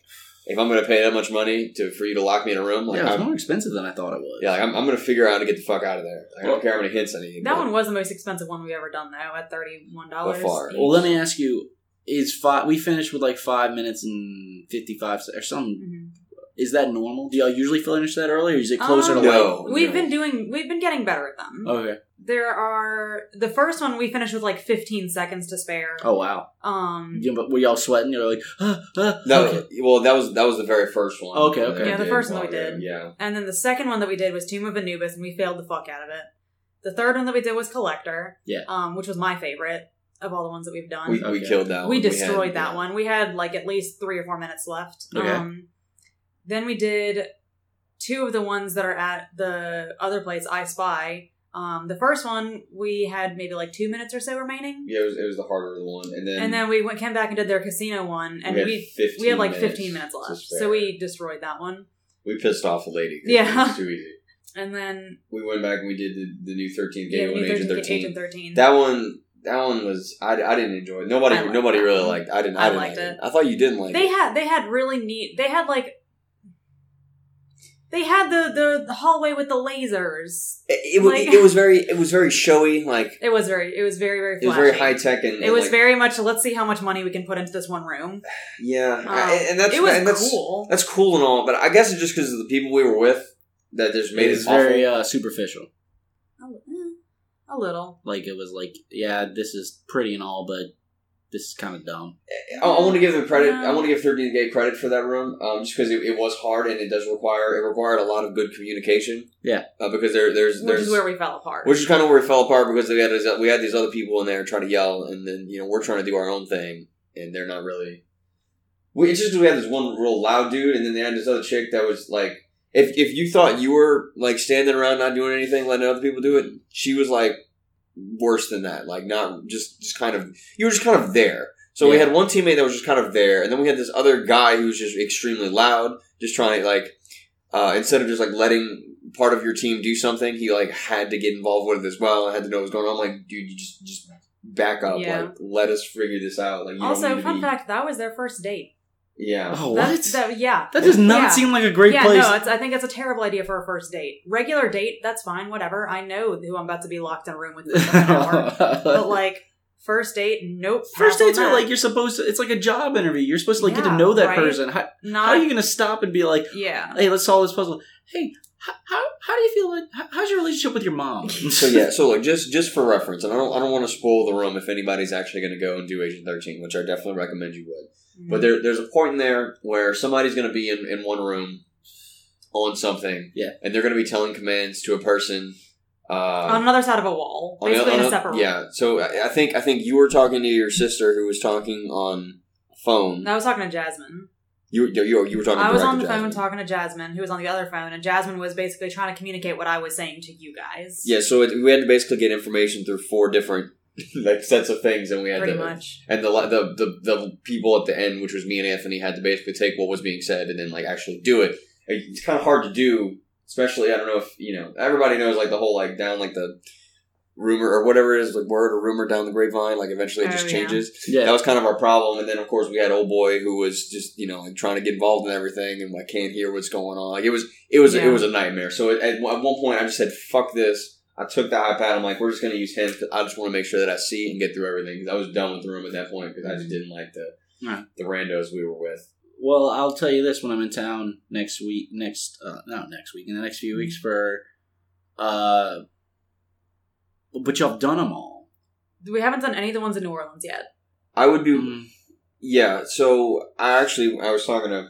if I'm going to pay that much money to for you to lock me in a room, like yeah, it more expensive than I thought it was. yeah, like, I'm, I'm going to figure out how to get the fuck out of there. Like, I don't care how many hints I need. That but- one was the most expensive one we ever done though, at thirty one dollars. By far. Well, let me ask you: Is five? We finished with like five minutes and fifty-five or something. hmm Is that normal? Do y'all usually finish that early, or is it closer Um, to No. like? We've been doing. We've been getting better at them. Okay. There are the first one we finished with like fifteen seconds to spare. Oh wow. Um. Yeah, but were y'all sweating? You're like, ah, ah, No, okay. well, that was that was the very first one. Okay, okay. Yeah, the did first one while we did. Yeah, And then the second one that we did was Tomb of Anubis, and we failed the fuck out of it. The third one that we did was Collector. Yeah. Um, which was my favorite of all the ones that we've done. we, We, we killed that. one. We destroyed had- that yeah. one. We had like at least three or four minutes left. Okay. Um, then we did two of the ones that are at the other place, I Spy. Um, the first one we had maybe like two minutes or so remaining, Yeah, it was, it was the harder one, and then and then we went came back and did their casino one, and we we had 15 we had like minutes fifteen minutes left, so we destroyed that one. we pissed off a lady. Yeah. it was too easy. And then We went back and we did the, the new 13th game on Agent 13, 13. Agent thirteen. That one, that one was I, I didn't enjoy it. Nobody nobody really one. liked. I didn't. I, I didn't liked like it. I thought you didn't like they it. had they had really neat. They had like. They had the, the, the hallway with the lasers. It, it, was- like- it was very it was very showy. Like It was very it was very very it was very high tech and It was like, very much let's see how much money we can put into this one room. yeah. Um, and that's it was and that's cool. that's cool and all, but I guess it's just because of the people we were with that just made It's it awful. very uh, superficial. A, li- eh, a little. Like it was like, yeah, this is pretty and all, but this is kind of dumb. I, I want to give them credit. I want to give 13 Gate credit for that room, um, just because it, it was hard and it does require it required a lot of good communication. Yeah. uh, because there there's Which there's is where we fell apart. which is kind of where we fell apart because we had these, we had these other people in there trying to yell, and then you know we're trying to do our own thing, and they're not really. We, it's just 'cause we had this one real loud dude, and then they had this other chick that was like, if if you thought you were like standing around not doing anything, letting other people do it, she was like worse than that. Like not just just kind of you were just kind of there. So we had one teammate that was just kind of there, and then we had this other guy who was just extremely loud, just trying to like uh, instead of just like letting part of your team do something, he like had to get involved with it as well. and had to know what was going on. I'm like, dude, you just just back up. Yeah. Like, let us figure this out. Like, you also, fun be- fact, that was their first date. Yeah. Oh, That- what? that- yeah. That does not Yeah. seem like a great yeah, place. no, it's, I think it's a terrible idea for a first date. Regular date, that's fine, whatever. I know who I'm about to be locked in a room with for an hour. but like first date, nope. First dates are like you're supposed to. It's like a job interview. You're supposed to like get to know that right? person. How, not. how are you going to stop and be like, yeah. hey, let's solve this puzzle? Hey, how how, how do you feel? Like, how, how's your relationship with your mom? So yeah, so like just just for reference, and I don't I don't want to spoil the room if anybody's actually going to go and do Agent Thirteen, which I definitely recommend you would. Mm-hmm. But there, there's a point in there where somebody's going to be in, in one room on something, Yeah. and they're going to be telling commands to a person. Uh, on another side of a wall, basically on in the- a separate room. yeah. So I, I think I think you were talking to your sister who was talking on phone. I was talking to Jasmine. You you you, you were talking. I was on the phone talking to Jasmine, who was on the other phone, and Jasmine was basically trying to communicate what I was saying to you guys. Yeah, so it, we had to basically get information through four different like sets of things, and we had pretty to much. and the, the the the people at the end, which was me and Anthony, had to basically take what was being said and then like actually do it. It's kind of hard to do, especially I don't know if you know everybody knows like the whole like down like the rumor or whatever it is like word or rumor down the grapevine. Like eventually it Oh, just yeah. changes. That was kind of our problem, and then of course we had old boy who was just you know like trying to get involved in everything and like can't hear what's going on. Like it was it was Yeah. it was a nightmare. So at, at one point I just said fuck this. I took the iPad. I'm like, we're just gonna use him. 'cause I just want to make sure that I see and get through everything. Because I was done with the room at that point because I just didn't like the Right. the randos we were with. well, I'll tell you this: when I'm in town next week, next uh, not next week, in the next few weeks for, uh, but y'all have done them all. We haven't done any of the ones in New Orleans yet. I would do. Mm. Yeah, so I actually I was talking to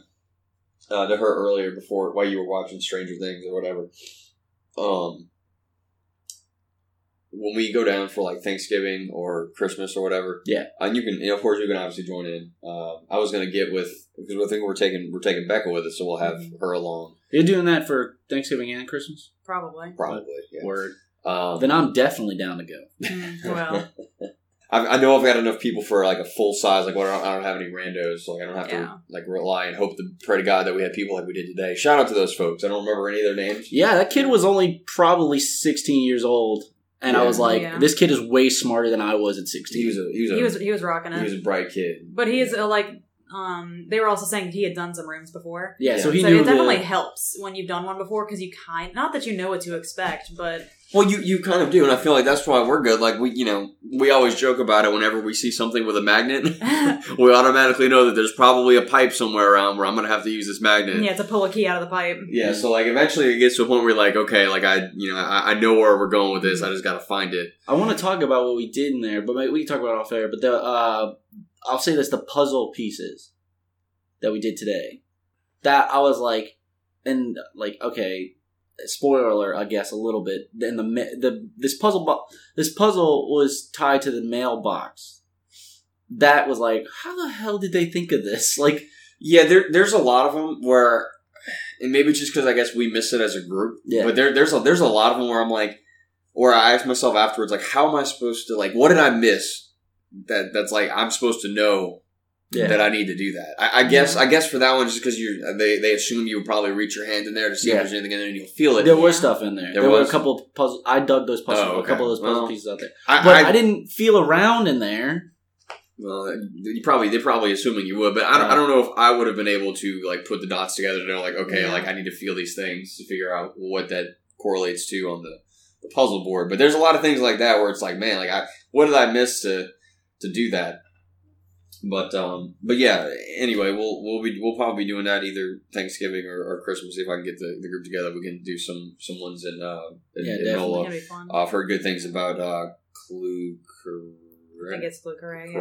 uh, to her earlier before while you were watching Stranger Things or whatever. Um, when we go down for like Thanksgiving or Christmas or whatever, Yeah. and you can, and of course, you can obviously join in. Um, I was gonna get with because I think we're taking we're taking Becca with us, so we'll have Mhm. her along You're doing that for Thanksgiving and Christmas. Probably. probably. Yeah. Word. Um, Then I'm definitely down to go. Mm, well, I, I know I've got enough people for like a full size. Like, well, I don't, I don't have any randos, so like I don't have Yeah. to like rely and hope to pray to God that we had people like we did today. Shout out to those folks. I don't remember any of their names. Yeah, that kid was only probably 16 years old, and I was like, Yeah. this kid is way smarter than I was at 16. He was a he was a he was he was rocking he was a bright kid. but he is uh, like um. They were also saying he had done some rooms before. yeah, so he so knew it definitely the, helps when you've done one before because you kind not that you know what to expect, but Well, you you kind of do, and I feel like that's why we're good. Like we you know we always joke about it whenever we see something with a magnet. we automatically know that there's probably a pipe somewhere around where I'm gonna have to use this magnet. yeah, to pull a key out of the pipe. Yeah, so like eventually it gets to a point where you're like, okay, like I, you know, I, I know where we're going with this. I just got to find it. I want to talk about what we did in there, but maybe we can talk about it off air. But the uh, I'll say this: the puzzle pieces that we did today. That I was like, and like, okay, spoiler alert, I guess a little bit. And the the this puzzle bo- this puzzle was tied to the mailbox. That was like, how the hell did they think of this? Like, Yeah, there, there's a lot of them where, and maybe just because I guess we miss it as a group. Yeah. But there, there's a, there's a lot of them where I'm like, or I ask myself afterwards, like, how am I supposed to, like, what did I miss? That that's like I'm supposed to know yeah, that I need to do that. I, I guess Yeah. I guess for that one, just because you they they assume you would probably reach your hand in there to see Yeah. if there's anything in there and you'll feel it. there was stuff in there. There There, were a couple of puzzles. I dug those puzzles. Oh, A couple of those puzzle Well, pieces out there, I, but I, I, didn't feel around in there. Well, uh, you probably they're probably assuming you would, but I don't, I don't know if I would have been able to like put the dots together to know like okay, Yeah. like I need to feel these things to figure out what that correlates to on the, the puzzle board. But there's a lot of things like that where it's like, man, like I what did I miss to to do that? But um, but yeah. Anyway, we'll we'll be we'll probably be doing that either Thanksgiving or, or Christmas. If I can get the, the group together, we can do some some ones in uh in, Yeah, in definitely. NOLA. Be fun. Uh, I've heard good things about uh Clue. I think it's Clue Carré. Yeah.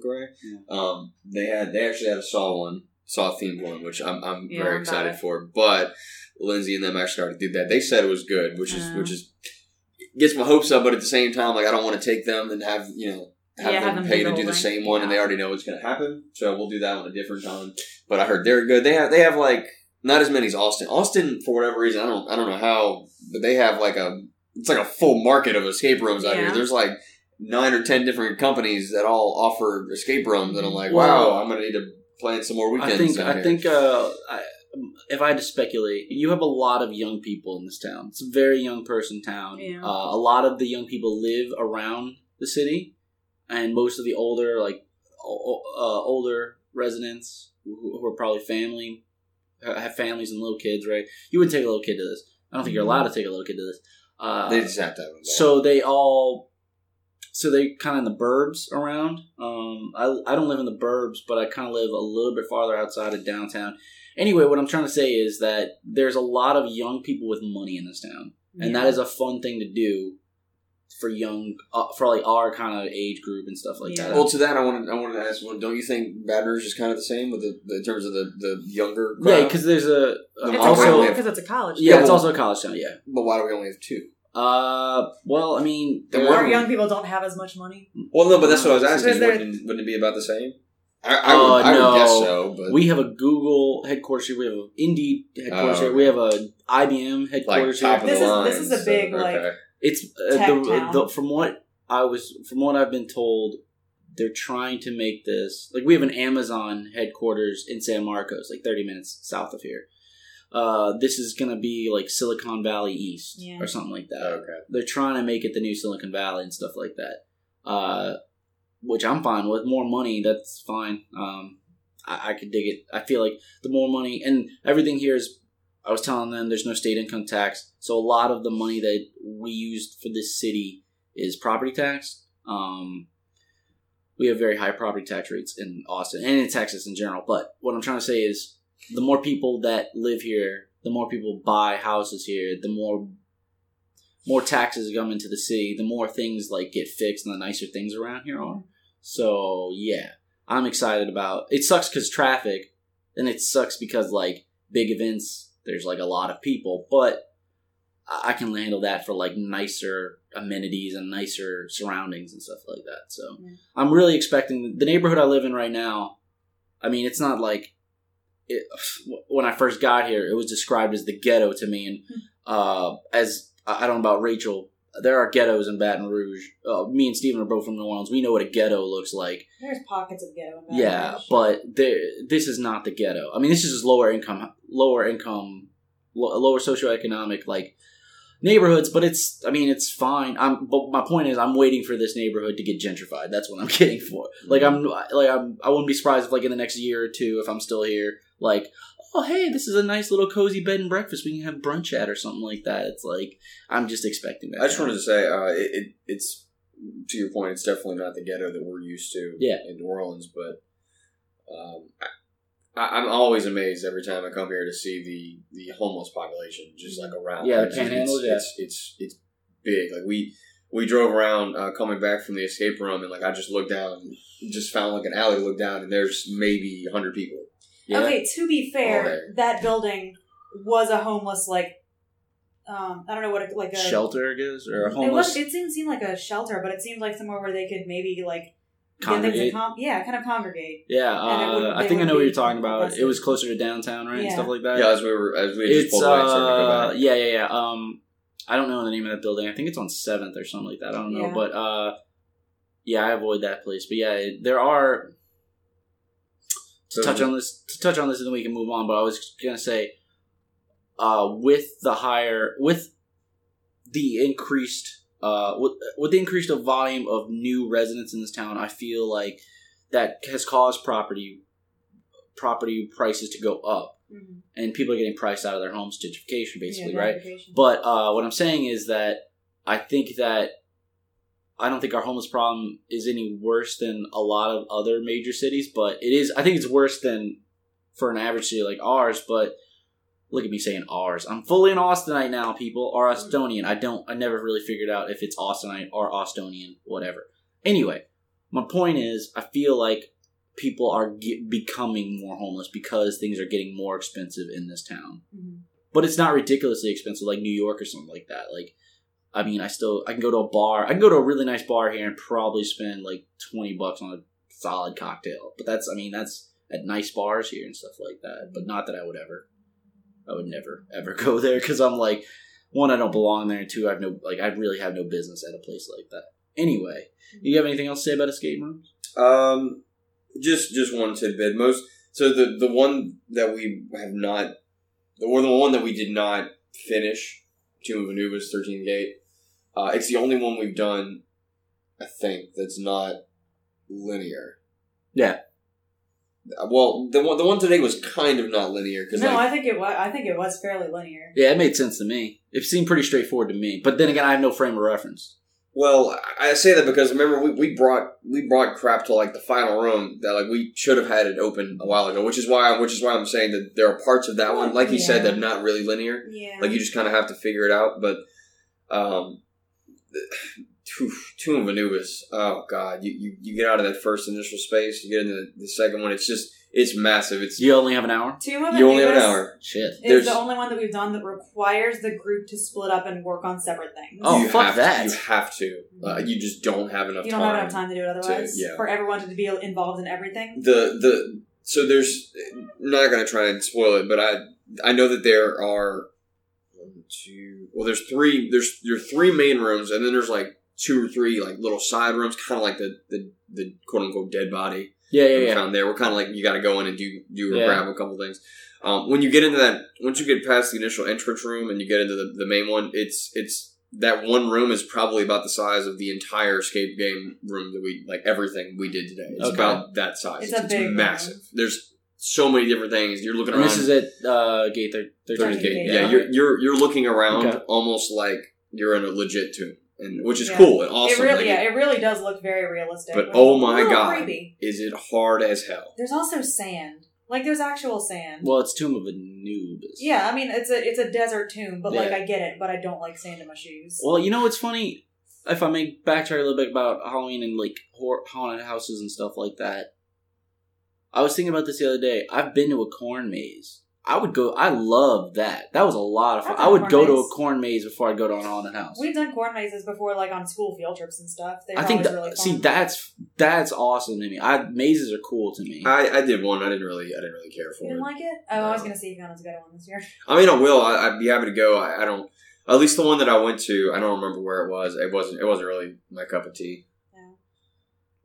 Correct, Um, they had they actually had a Saw one, Saw themed one, which I'm I'm Yeah, very I'm excited for. But Lindsay and them actually already did that. They said it was good, which is Uh. which is gets my hopes up. But at the same time, like I don't want to take them and have you know have Yeah, them, have them pay to do the whole same thing. one, and they already know it's going to happen. So we'll do that one a different time. But I heard they're good. They have they have like not as many as Austin. Austin for whatever reason I don't I don't know how, but they have like a it's like a full market of escape rooms out here. There's like nine or ten different companies that all offer escape rooms, and I'm like, Well, wow, I'm gonna need to plan some more weekends. I think down I here. think uh, I, if I had to speculate, you have a lot of young people in this town. It's a very young person town. Yeah. Uh, a lot of the young people live around the city, and most of the older like o- o- uh, older residents who, who are probably family have families and little kids. Right? You wouldn't take a little kid to this. I don't think you're allowed to take a little kid to this. Uh, they just have to have so they all so they kind of in the burbs around um I, I don't live in the burbs but i kind of live a little bit farther outside of downtown anyway what i'm trying to say is that there's a lot of young people with money in this town and that is a fun thing to do for young uh, for like our kind of age group and stuff like Yeah. that well, to that, I wanted I wanted to ask one. Don't you think Baton Rouge is kind of the same with the, the in terms of the, the younger? yeah because there's a The It's Also- also because it's a college. yeah, Yeah, it's well- also a college town yeah but why do we only have two? uh well i mean Then there- what Our young people don't have as much money. Well, no, but that's what I was asking. Wouldn't, wouldn't it be about the same? I, I, Uh, would, I no. would guess so, but we have a Google headquarters here. We have an Indeed headquarters Oh, here. We have a IBM like headquarters top of here. This the is- line. this is a so- big, like- okay. It's uh, Tech the, town. the from what I was from what I've been told, they're trying to make this like we have an Amazon headquarters in San Marcos, like thirty minutes south of here. Uh, this is gonna be like Silicon Valley East Yeah. or something like that. okay. They're trying to make it the new Silicon Valley and stuff like that. Uh, which I'm fine with. More money, that's fine. Um, I, I could dig it. I feel like the more money and everything here is. I was telling them there's no state income tax, so a lot of the money that we used for this city is property tax. Um, we have very high property tax rates in Austin and in Texas in general. But what I'm trying to say is, the more people that live here, the more people buy houses here, the more more taxes come into the city, the more things like get fixed and the nicer things around here are. So yeah, I'm excited about. It sucks because traffic, and it sucks because like big events, there's like a lot of people, but I can handle that for like nicer amenities and nicer surroundings and stuff like that. So Yeah. I'm really expecting the neighborhood I live in right now. I mean, it's not like it, when I first got here, it was described as the ghetto to me, and uh, as I don't know about Rachel. There are ghettos in Baton Rouge. Uh, me and Steven are both from New Orleans. We know what a ghetto looks like. There's pockets of ghetto. In Baton Yeah, Rouge. but there, this is not the ghetto. I mean, this is just lower income, lower income, lo- lower socioeconomic like neighborhoods. But it's, I mean, it's fine. I'm, but my point is, I'm waiting for this neighborhood to get gentrified. That's what I'm getting for. Like, I'm, like, I'm, I wouldn't be surprised if, like, in the next year or two, if I'm still here, like, oh, hey, this is a nice little cozy bed and breakfast. We can have brunch at or something like that. It's like I'm just expecting that. I just wanted to say, uh, it, it, it's to your point. It's definitely not the ghetto that we're used to Yeah. in New Orleans, but um, I, I'm always amazed every time I come here to see the the homeless population just like around. Yeah, the It's- it's, yeah. It's, it's it's big. Like we we drove around uh, coming back from the escape room, and like I just looked down, just found like an alley, looked down, and there's maybe hundred people. Yeah. Okay, to be fair, that building was a homeless like um I don't know what it, like a shelter, I guess, or a It homeless was. It didn't seem like a shelter, but it seemed like somewhere where they could maybe like get things congregate. in com- yeah, kind of congregate. Yeah, uh, wouldn't- I think I know what you're talking about. arrested. It was closer to downtown, right, and stuff like that. Yeah, as we were as we just it's pulled away started to go uh, back. yeah, yeah, yeah. Um, I don't know the name of that building. I think it's on Seventh or something like that. I don't know, Yeah. but uh, yeah, I avoid that place. But yeah, there are to So- touch on this. To touch on this, and then we can move on. But I was gonna say, uh, with the higher with the increased uh with with the increased volume of new residents in this town, I feel like that has caused property property prices to go up, Mhm. and people are getting priced out of their homes, gentrification, basically, Yeah, right? But uh, what I'm saying is that I think that I don't think our homeless problem is any worse than a lot of other major cities, but it is. I think it's worse than for an average city like ours. But look at me saying ours. I'm fully an Austinite now, people, or Austonian. I don't. I never really figured out if it's Austinite or Austonian, whatever. Anyway, my point is, I feel like people are ge- becoming more homeless because things are getting more expensive in this town Mhm. but it's not ridiculously expensive like New York or something like that. Like, I mean, I still I can go to a bar. I can go to a really nice bar here and probably spend like twenty bucks on a solid cocktail. But that's I mean that's at nice bars here and stuff like that. But not that I would ever, I would never ever go there because I'm like one I don't belong there and two I have no like I really have no business at a place like that. Anyway, you have anything else to say about escape rooms? Um, just just one tidbit. Most so the the one that we have not, or the one that we did not finish, Tomb of Anubis, Thirteen Gate. Uh, it's the only one we've done, I think, that's not linear. Yeah. Uh, Well, the one the one today was kind of not linear because No, like I think it was. I think it was fairly linear. Yeah, it made sense to me. It seemed pretty straightforward to me. But then again, I have no frame of reference. Well, I I say that because remember we, we brought we brought crap to like the final room that like we should have had it open a while ago, which is why which is why I'm saying that there are parts of that one, like you said, that are not really linear. Yeah. Like you just kind of have to figure it out. But um, Tomb Tomb of Anubis, oh god, you, you you get out of that first initial space, you get into the, the second one. It's just it's massive. It's You only have an hour? Tomb of you only have an hour. Shit. Is There's- the only one that we've done that requires the group to split up and work on separate things. Oh, you fuck have that. To, you have to. Uh, you just don't have enough you don't time. have enough time to do it otherwise. yeah. For everyone to be involved in everything. the the so there's not gonna try and spoil it, but I I know that there are one, two well there's three there's there are three main rooms and then there's like two or three like little side rooms, kind of like the the the quote unquote dead body Yeah, that yeah, yeah. found there. We're kind of like you got to go in and do do or Yeah. grab a couple things. Um, when you get into that, once you get past the initial entrance room and you get into the, the main one, it's it's that one room is probably about the size of the entire escape game room that we like everything we did today. It's Okay. about that size. It's It's, a it's big massive. There's so many different things. You're looking And around. this is at uh, gate thir- 13. Third gate. Yeah. Yeah, you're you're you're looking around Okay. almost like you're in a legit tomb. And which is Yeah. cool and awesome. it really, like, yeah, it really does look very realistic. But, oh my God. creepy. is it hard as hell? There's also sand. Like there's actual sand. Well, it's Tomb of a Anubis. yeah, I mean it's a it's a desert tomb, but like I get it, but I don't like sand in my shoes. Well, you know what's funny? If I may backtrack a little bit about Halloween and like haunted houses and stuff like that, I was thinking about this the other day. I've been to a corn maze. I would go. I love that. That was a lot of fun. I've I done would corn go to a corn maze before I go to an haunted house. We've done corn mazes before, like on school field trips and stuff. They were I think that, really fun. see that's that's awesome to me. I mazes are cool to me. I, I did one. I didn't really I didn't really care for. you for didn't it. like it? Oh, I was No. gonna see if you wanted to go to one this year. I mean, I will. I, I'd be happy to go. I, I don't. At least the one that I went to, I don't remember where it was. It wasn't. It wasn't really my cup of tea.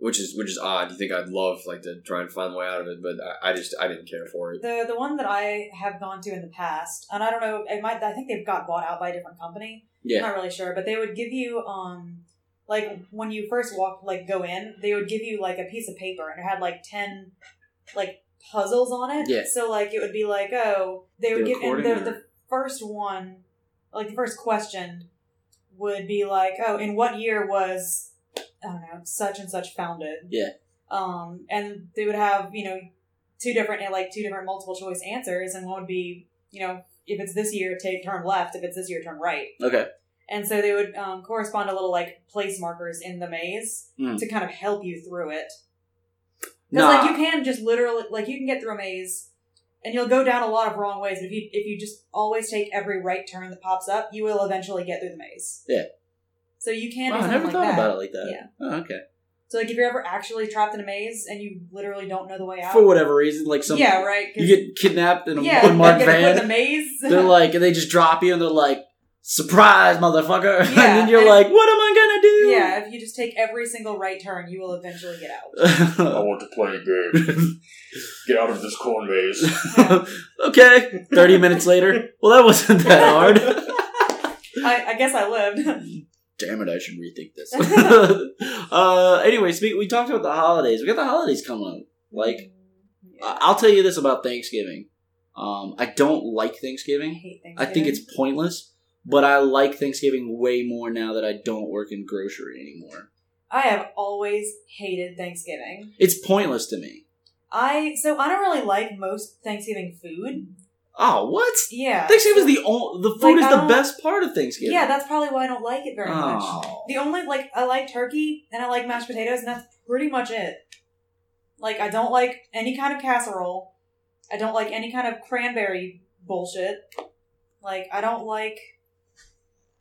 Which is which is odd. You think I'd love like to try and find a way out of it, but I, I just I didn't care for it. The the one that I have gone to in the past, and I don't know, it might I think they've got bought out by a different company. yeah, I'm not really sure, but they would give you um like when you first walk like go in, they would give you like a piece of paper and it had like ten like puzzles on it. Yeah. So like it would be like, oh, they would The give and the, or- the first one like the first question would be like, oh, in what year was I don't know, such and such founded? Yeah. Um and they would have, you know, two different like two different multiple choice answers and one would be, you know, if it's this year, take turn left. If it's this year, turn right. okay. And so they would um, correspond to little like place markers in the maze Hmm. to kind of help you through it. Because Nah. like you can just literally like you can get through a maze and you'll go down a lot of wrong ways, but if you if you just always take every right turn that pops up, you will eventually get through the maze. Yeah. So you can do Wow, I something never like thought that. about it like that. Yeah. Oh, okay. So like if you're ever actually trapped in a maze and you literally don't know the way out. For whatever reason, like some yeah, right, you get kidnapped in a yeah, unmarked you get put in van. the maze. they're like, and they just drop you, and they're like, "Surprise, motherfucker!" and Yeah, then you're and- like, "What am I gonna do?" yeah, if you just take every single right turn, you will eventually get out. I want to play a game. Get out of this corn maze. okay. Thirty minutes later. Well, that wasn't that hard. I, I guess I lived. Damn it! I should rethink this. uh, anyway, speak. We talked about the holidays. We got the holidays coming up. Like, I- I'll tell you this about Thanksgiving. Um, I don't like I Thanksgiving. I think it's pointless. But I like Thanksgiving way more now that I don't work in grocery anymore. I have always hated Thanksgiving. It's pointless to me. I so I don't really like most Thanksgiving food. Oh, what? Yeah, Thanksgiving is the only the food Like, is the best part of Thanksgiving. yeah. That's probably why I don't like it very much. Oh. The only like I like turkey and I like mashed potatoes, and that's pretty much it. Like I don't like any kind of casserole. I don't like any kind of cranberry bullshit. Like I don't like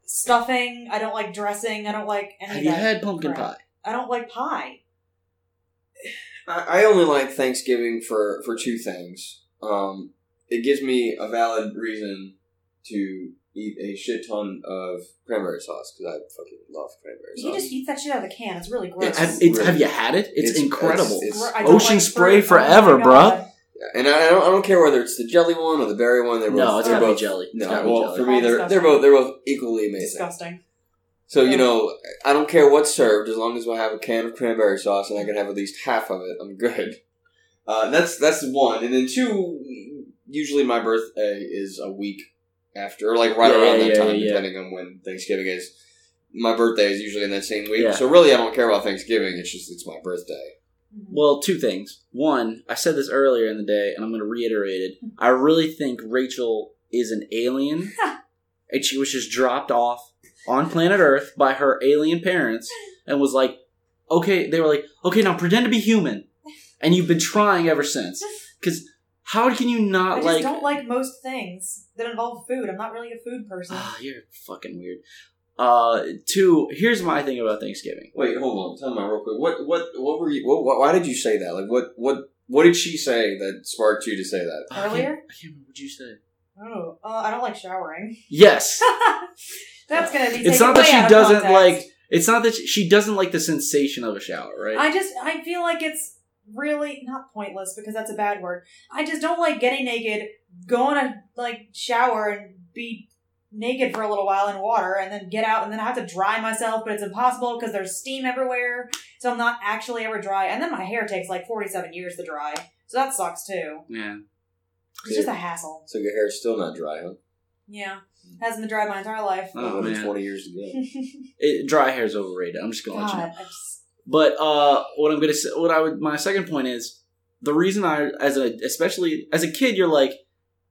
stuffing. I don't like dressing. I don't like any Have you had pumpkin crap. pie? I don't like pie. I, I only like Thanksgiving for for two things. Um, it gives me a valid reason to eat a shit ton of cranberry sauce because I fucking love cranberry You just eat that shit out of the can. It's really gross. It's- Have, it's, really- have you had it? It's, it's- incredible. it's- it's- Gr- I don't Ocean like spray fruit. Oh forever, bruh. Yeah, and I, I don't I don't care whether it's the jelly one or the berry one. They're both, no, it's they're gotta be both, jelly. No, gotta be well, jelly. for me, Oh, they're they're both they're both equally amazing. Disgusting. So you know, I don't care what's served as long as I have a can of cranberry sauce and I can have at least half of it. I'm good. Uh, that's that's one, and then two. Usually, my birthday is a week after, or like right Yeah, around yeah, that yeah, time, yeah. depending on when Thanksgiving is. My birthday is usually in that same week, Yeah. so really, I don't care about Thanksgiving. It's just it's my birthday. Mhm. Well, two things. One, I said this earlier in the day, and I'm going to reiterate it. I really think Rachel is an alien, and she was just dropped off on planet Earth by her alien parents, and was like, "Okay," they were like, "Okay, now pretend to be human," and you've been trying ever since. Because how can you not like I just like? don't like most things that involve food. I'm not really a food person. Ah, you're fucking weird. Uh, two. Here's my thing about Thanksgiving. Wait, hold on, tell me real quick. What what what were you? What, why did you say that? Like what what what did she say that sparked you to say that? I can't- Earlier? I can't remember what you said. oh, uh, I don't like showering. Yes. That's gonna be. It's taken not that way she out of doesn't context. like. It's not that she, she doesn't like the sensation of a shower, right? I just I feel like it's really not pointless because that's a bad word. I just don't like getting naked, go in a like shower and be naked for a little while in water and then get out and then I have to dry myself, but it's impossible because there's steam everywhere. So I'm not actually ever dry. And then my hair takes like 47 years to dry. So that sucks too. yeah. It's just a hassle. So your hair's still not dry, huh? Yeah, hasn't been dry my entire life. Oh, man. twenty years to go. It, dry hair is overrated. I'm just gonna let you know. God, I just But uh, what I'm gonna say, what I would, my second point is the reason I, as a, especially as a kid, you're like,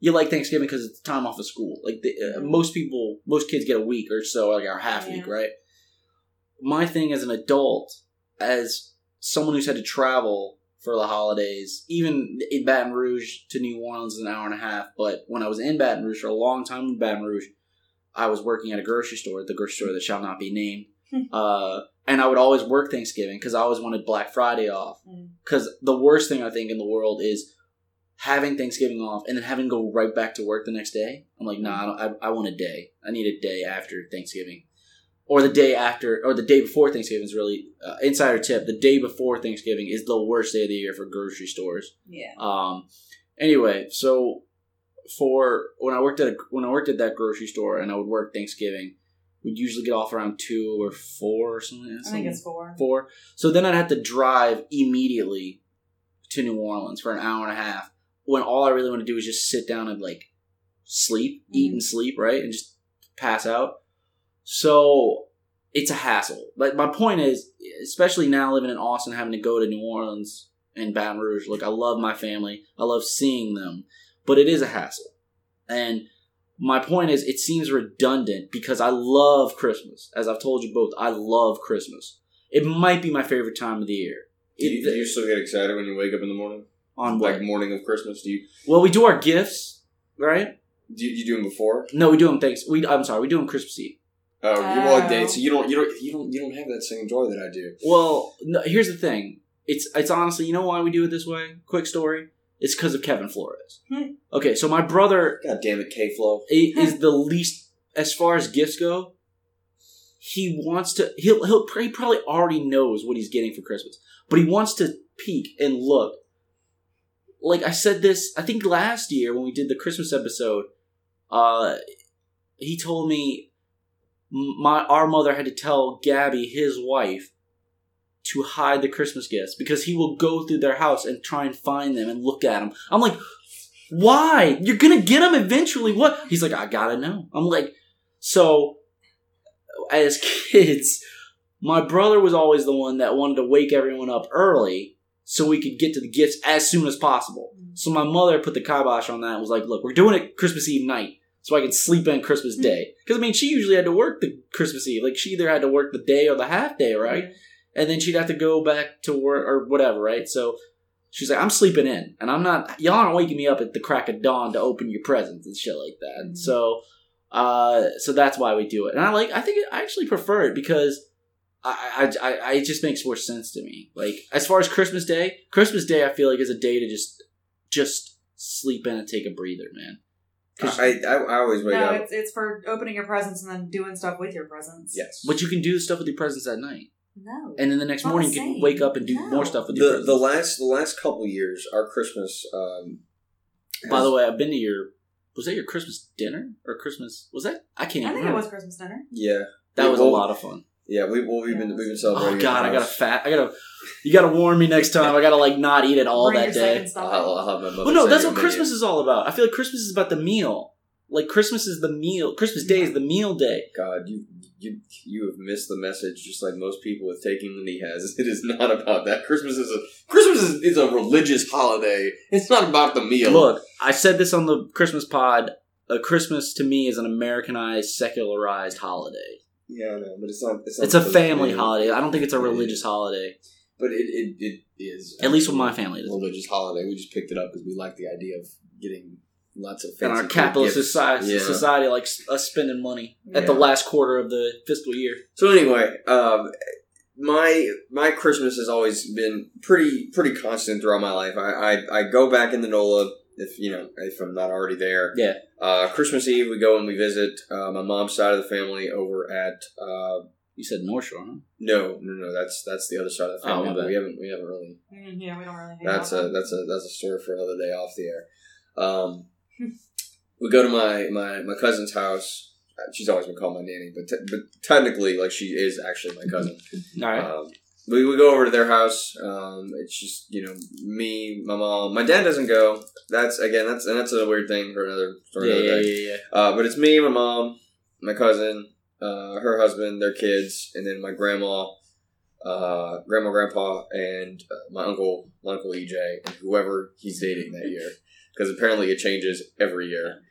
you like Thanksgiving because it's time off of school. Like the, uh, most people, most kids get a week or so, like a half week, right? My thing as an adult, as someone who's had to travel for the holidays, even in Baton Rouge to New Orleans is an hour and a half. But when I was in Baton Rouge for a long time in Baton Rouge, I was working at a grocery store, the grocery store that shall not be named. uh, and I would always work Thanksgiving because I always wanted Black Friday off. Mm. Because the worst thing I think in the world is having Thanksgiving off and then having to go right back to work the next day. I'm like, nah, I, I, I want a day. I need a day after Thanksgiving. Or the day after, or the day before Thanksgiving is really, uh, insider tip, the day before Thanksgiving is the worst day of the year for grocery stores. yeah. Um, anyway, so for when I worked at a, when I worked at that grocery store and I would work Thanksgiving, we'd usually get off around two or four or something. I think it's four. four. So then I'd have to drive immediately to New Orleans for an hour and a half. When all I really want to do is just sit down and like sleep, eat Mhm. and sleep, right, and just pass out. So it's a hassle. But my point is, especially now living in Austin, having to go to New Orleans and Baton Rouge. Look, I love my family. I love seeing them, but it is a hassle. And my point is, it seems redundant because I love Christmas. As I've told you both, I love Christmas. It might be my favorite time of the year. Do you, do you still get excited when you wake up in the morning? on Like morning of Christmas? Do you Well, we do our gifts, right? do you, you do them before? No, we do them thanks. We I'm sorry, we do them Christmas Eve. Oh, you well, Oh. day. So you don't you don't you don't you don't have that same joy that I do. Well, no, here's the thing. It's it's honestly, you know why we do it this way? Quick story. It's because of Kevin Flores. Hmm. Okay, so my brother God damn it, K Flow. is the least as far as gifts go. He wants to. He'll he'll he probably already knows what he's getting for Christmas, but he wants to peek and look. Like I said this, I think last year when we did the Christmas episode, uh, he told me my our mother had to tell Gabby, his wife, to hide the Christmas gifts because he will go through their house and try and find them and look at them. I'm like, why? You're gonna get them eventually. What? He's like, I gotta know. I'm like, so as kids, my brother was always the one that wanted to wake everyone up early so we could get to the gifts as soon as possible. So my mother put the kibosh on that and was like, look, we're doing it Christmas Eve night so I can sleep in Christmas hmm. Day. Because, I mean, she usually had to work the Christmas Eve. Like, she either had to work the day or the half day, right? And then she'd have to go back to work or whatever, right? So she's like, I'm sleeping in, and I'm not. Y'all aren't waking me up at the crack of dawn to open your presents and shit like that. Mhm. So, uh, so that's why we do it, and I like. I think it, I actually prefer it because. I, I, I, I, it just makes more sense to me. Like as far as Christmas Day, Christmas Day, I feel like is a day to just, just sleep in and take a breather, man. 'Cause- I, I I always wake No, up. it's it's for opening your presents and then doing stuff with your presents. Yes. but you can do stuff with your presents at night, No. and then the next morning you can wake up and do No. more stuff with the presents. the last the last couple years, our Christmas. Um, By the way, I've been to your. Was that your Christmas dinner or Christmas? Was that? I can't I even think it was Christmas dinner. yeah, That was a lot of fun. yeah. We well, we've been we've been celebrating. Oh God, I got a fat. I gotta. You gotta warn me next time. I gotta like not eat it all Bring that your day. I'll, I'll have my. Well, no, that's you a what menu. Christmas is all about. I feel like Christmas is about the meal. Like Christmas is the meal. Christmas Day is the meal day. God, you you you have missed the message, just like most people with taking than he has. It is not about that. Christmas is a Christmas is, is a religious holiday. It's not about the meal. Look, I said this on the Christmas pod. A Christmas to me is an Americanized, secularized holiday. yeah, I know, but it's not. It's, not It's a family holiday. I don't think it's a religious holiday. but it, it, it is At least with my family, it is. a religious holiday. We just picked it up because we like the idea of getting lots of in our capitalist gifts. society, Yeah. society like us spending money at the last quarter of the fiscal year. So anyway, um, my my Christmas has always been pretty pretty constant throughout my life. I I, I go back in the NOLA if you know if I'm not already there. Yeah. Uh, Christmas Eve we go and we visit uh, my mom's side of the family over at uh, You said North Shore, huh? no no no that's that's the other side of the Oh, family. my bad. we haven't we haven't really Mm, yeah, we don't really. Hang that's a that's a that's a story for another day off the air. Um, we go to my my my cousin's house. She's always been called my nanny, but te- but technically, like she is actually my cousin. All right. Um, we, we go over to their house. Um, it's just you know me, my mom, my dad doesn't go. That's again that's and that's a weird thing for another for Yeah, another yeah, day. yeah, yeah. Uh, but it's me, my mom, my cousin, uh, her husband, their kids, and then my grandma, uh, grandma, grandpa, and uh, my uncle, my uncle EJ, and whoever he's dating that year. Because apparently it changes every year.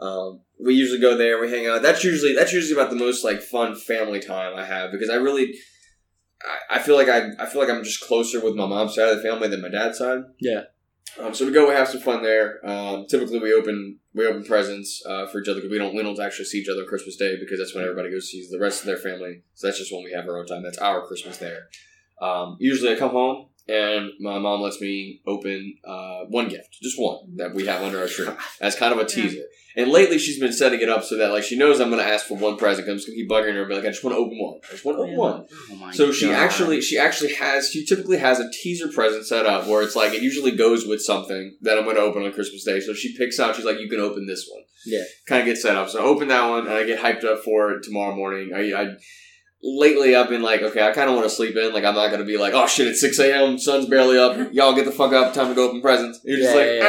Um, we usually go there, we hang out. That's usually that's usually about the most like fun family time I have because I really. I- I feel like I, I feel like I'm just closer with my mom's side of the family than my dad's side. Yeah. Um, so we go, we have some fun there. Um, typically, we open we open presents uh, for each other because we don't we don't actually see each other on Christmas Day because that's when everybody goes sees the rest of their family. So that's just when we have our own time. That's our Christmas there. Um, usually, I come home and my mom lets me open uh, one gift, just one that we have under our tree as kind of a teaser. And lately, she's been setting it up so that like she knows I'm going to ask for one present. I'm just going to keep bugging her, and be like, I just want to open one. I just want to open one. Oh So she God. actually she actually has she typically has a teaser present set up where it's like it usually goes with something that I'm going to open on Christmas Day. So she picks out she's like you can open this one. Yeah. Kind of get set up. So I open that one and I get hyped up for it tomorrow morning. I, I lately I've been like okay I kind of want to sleep in. Like I'm not going to be like oh shit it's six a.m. sun's barely up. Y'all get the fuck up. Time to go open presents. You're just Yeah, like yeah,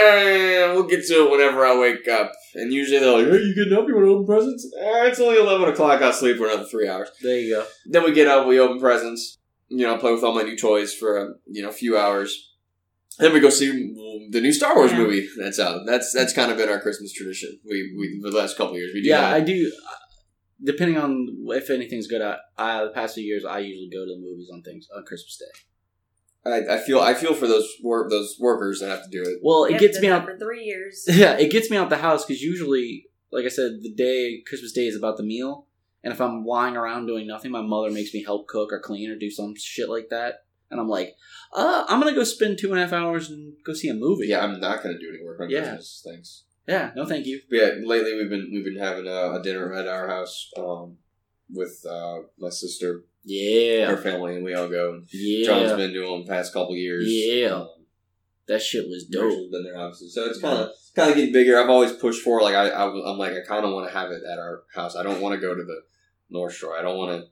eh, we'll get to it whenever I wake up. And usually they're like hey you getting up? You want to open presents? Eh, it's only eleven o'clock. I'll sleep for another three hours. There you go. Then we get up, we open presents, you know, play with all my new toys for a you know a few hours. Then we go see the new Star Wars Yeah. movie that's out. That's that's kind of been our Christmas tradition. We we the last couple of years we do Yeah, that. I do. Depending on if anything's good, I, I the past few years I usually go to the movies on things on Christmas Day. I, I feel I feel for those work those workers that have to do it. Well, it Yep, gets me out. for three years. Yeah, it gets me out the house because usually, like I said, the day Christmas Day is about the meal, and if I'm lying around doing nothing, my mother makes me help cook or clean or do some shit like that, and I'm like, uh, I'm gonna go spend two and a half hours and go see a movie. Yeah, I'm not going to do any work on Yeah. Christmas. Thanks. Yeah, no, thank you. But yeah, lately we've been we've been having a, a dinner at our house um, with uh, my sister, yeah, her family, and we all go. And yeah, John's been doing the past couple years. Yeah. Um, that shit was Dope. than their houses. So it's kind of kind of getting bigger. I've always pushed for like I, I am like I kind of want to have it at our house. I don't want to go to the North Shore. I don't want to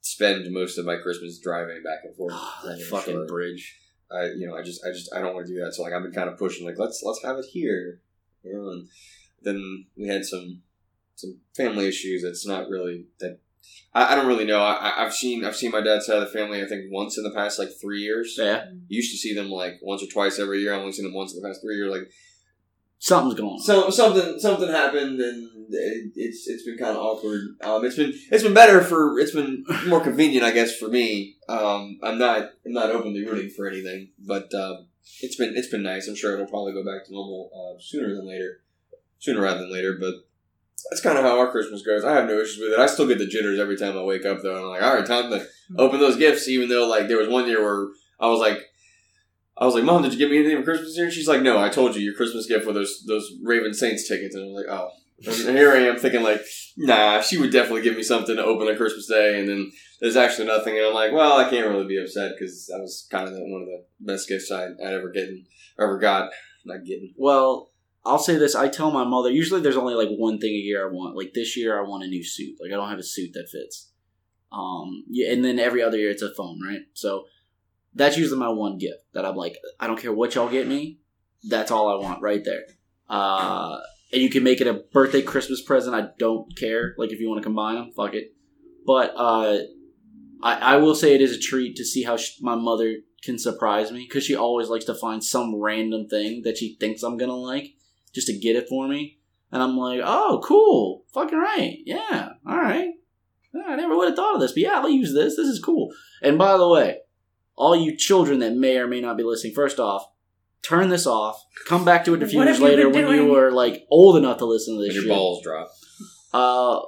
spend most of my Christmas driving back and forth. The that fucking Shore. bridge. I you know I just I just I don't want to do that. So like I've been kind of pushing like let's let's have it here. You know, and then we had some some family issues. That's not really that. I, I don't really know. I, I've seen I've seen my dad's side of the family. I think once in the past like three years. Yeah, you Used to see them like once or twice every year. I've only seen them once in the past three years. Like something's going on. so something something happened and it, it's it's been kind of awkward. Um, it's been it's been better for it's been more convenient, I guess, for me. Um, I'm not I'm not openly rooting for anything, but um, it's been it's been nice. I'm sure it'll probably go back to normal uh, sooner than later, sooner rather than later. But that's kind of how our Christmas goes. I have no issues with it. I still get the jitters every time I wake up, though. And I'm like, all right, time to open those gifts. Even though like there was one year where I was like. I was like, "Mom, did you give me anything for Christmas here?" And she's like, "No, I told you your Christmas gift were those those Raven Saints tickets." And I was like, "Oh." And here I am thinking like, "Nah, she would definitely give me something to open on Christmas Day." And then there's actually nothing, and I'm like, "Well, I can't really be upset because that was kind of one of the best gifts I I'd ever getting ever got. Not getting. Well, I'll say this. I tell my mother, usually there's only like one thing a year I want. Like this year, I want a new suit. Like I don't have a suit that fits. Um, yeah, and then every other year it's a phone, right? So that's usually my one gift that I'm like, I don't care what y'all get me. That's all I want right there. Uh, and you can make it a birthday, Christmas present. I don't care. Like if you want to combine them, fuck it. But uh, I, I will say it is a treat to see how sh- my mother can surprise me because she always likes to find some random thing that she thinks I'm gonna like just to get it for me. And I'm like, oh, cool, fucking right, yeah, all right. I never would have thought of this, but yeah, I'll use this. This is cool. And by the way, all you children that may or may not be listening, first off, turn this off. Come back to it a few years later been when you doing? were like old enough to listen to And this your shit. balls drop. Uh,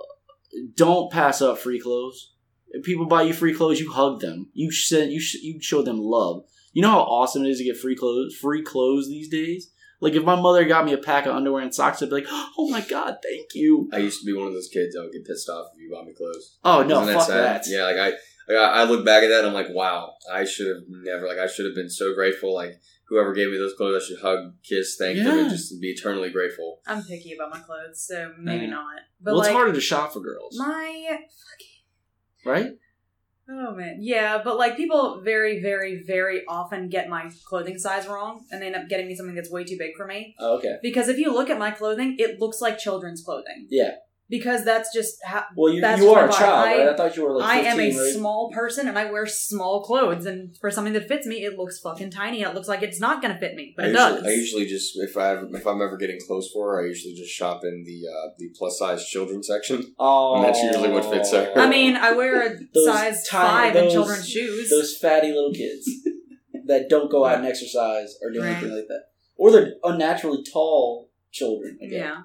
don't pass up free clothes. If people buy you free clothes, you hug them. You send you sh- you show them love. You know how awesome it is to get free clothes free clothes these days. Like if my mother got me a pack of underwear and socks, I'd be like, "Oh my god, thank you." I used to be one of those kids that would get pissed off if you bought me clothes. Oh no, Isn't fuck sad? that. Yeah, like I, like, I I look back at that and I'm like, wow, I should have never, like, I should have been so grateful. Like, whoever gave me those clothes, I should hug, kiss, thank them, and just be eternally grateful. I'm picky about my clothes, so maybe Yeah. not. But well, like it's harder to shop for girls, my right? Oh man, yeah, but like people very, very, very often get my clothing size wrong, and they end up getting me something that's way too big for me. Oh, okay. Because if you look at my clothing, it looks like children's clothing. Yeah. Because that's just how Well, you, That's you are a child, body. right? I thought you were like. I am a right? small person, and I wear small clothes, and for something that fits me, it looks fucking tiny. It looks like it's not gonna fit me, but I it usually, does. I usually just if I if I'm ever getting clothes for her, I usually just shop in the uh, the plus size children section. Oh, And that's usually what fits her. I mean, I wear a size tiny- five in children's shoes. those fatty little kids that don't go out and exercise or do Right. anything like that, or they're unnaturally tall children. I guess. Yeah.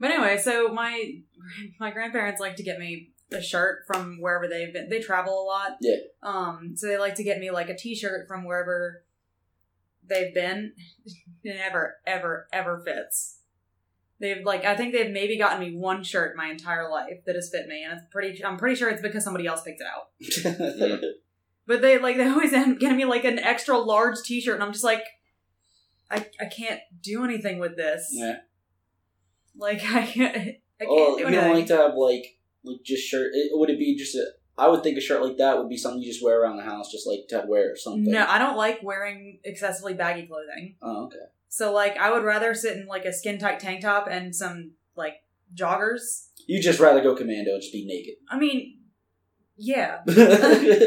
But anyway, so my my grandparents like to get me a shirt from wherever they've been. They travel a lot. Yeah. Um. So they like to get me like a T-shirt from wherever they've been. It never, ever, ever fits. They've like I think they've maybe gotten me one shirt my entire life that has fit me, and it's pretty. I'm pretty sure it's because somebody else picked it out. But they like they always end up getting me like an extra large T-shirt, and I'm just like, I I can't do anything with this. yeah. Like I can't. I Oh, you don't like to have like like just shirt? It, would it be just a? I would think a shirt like that would be something you just wear around the house, just like to wear or something. no, I don't like wearing excessively baggy clothing. Oh, okay. So like I would rather sit in like a skin tight tank top and some like joggers. You just rather go commando and just be naked. I mean, yeah. oh,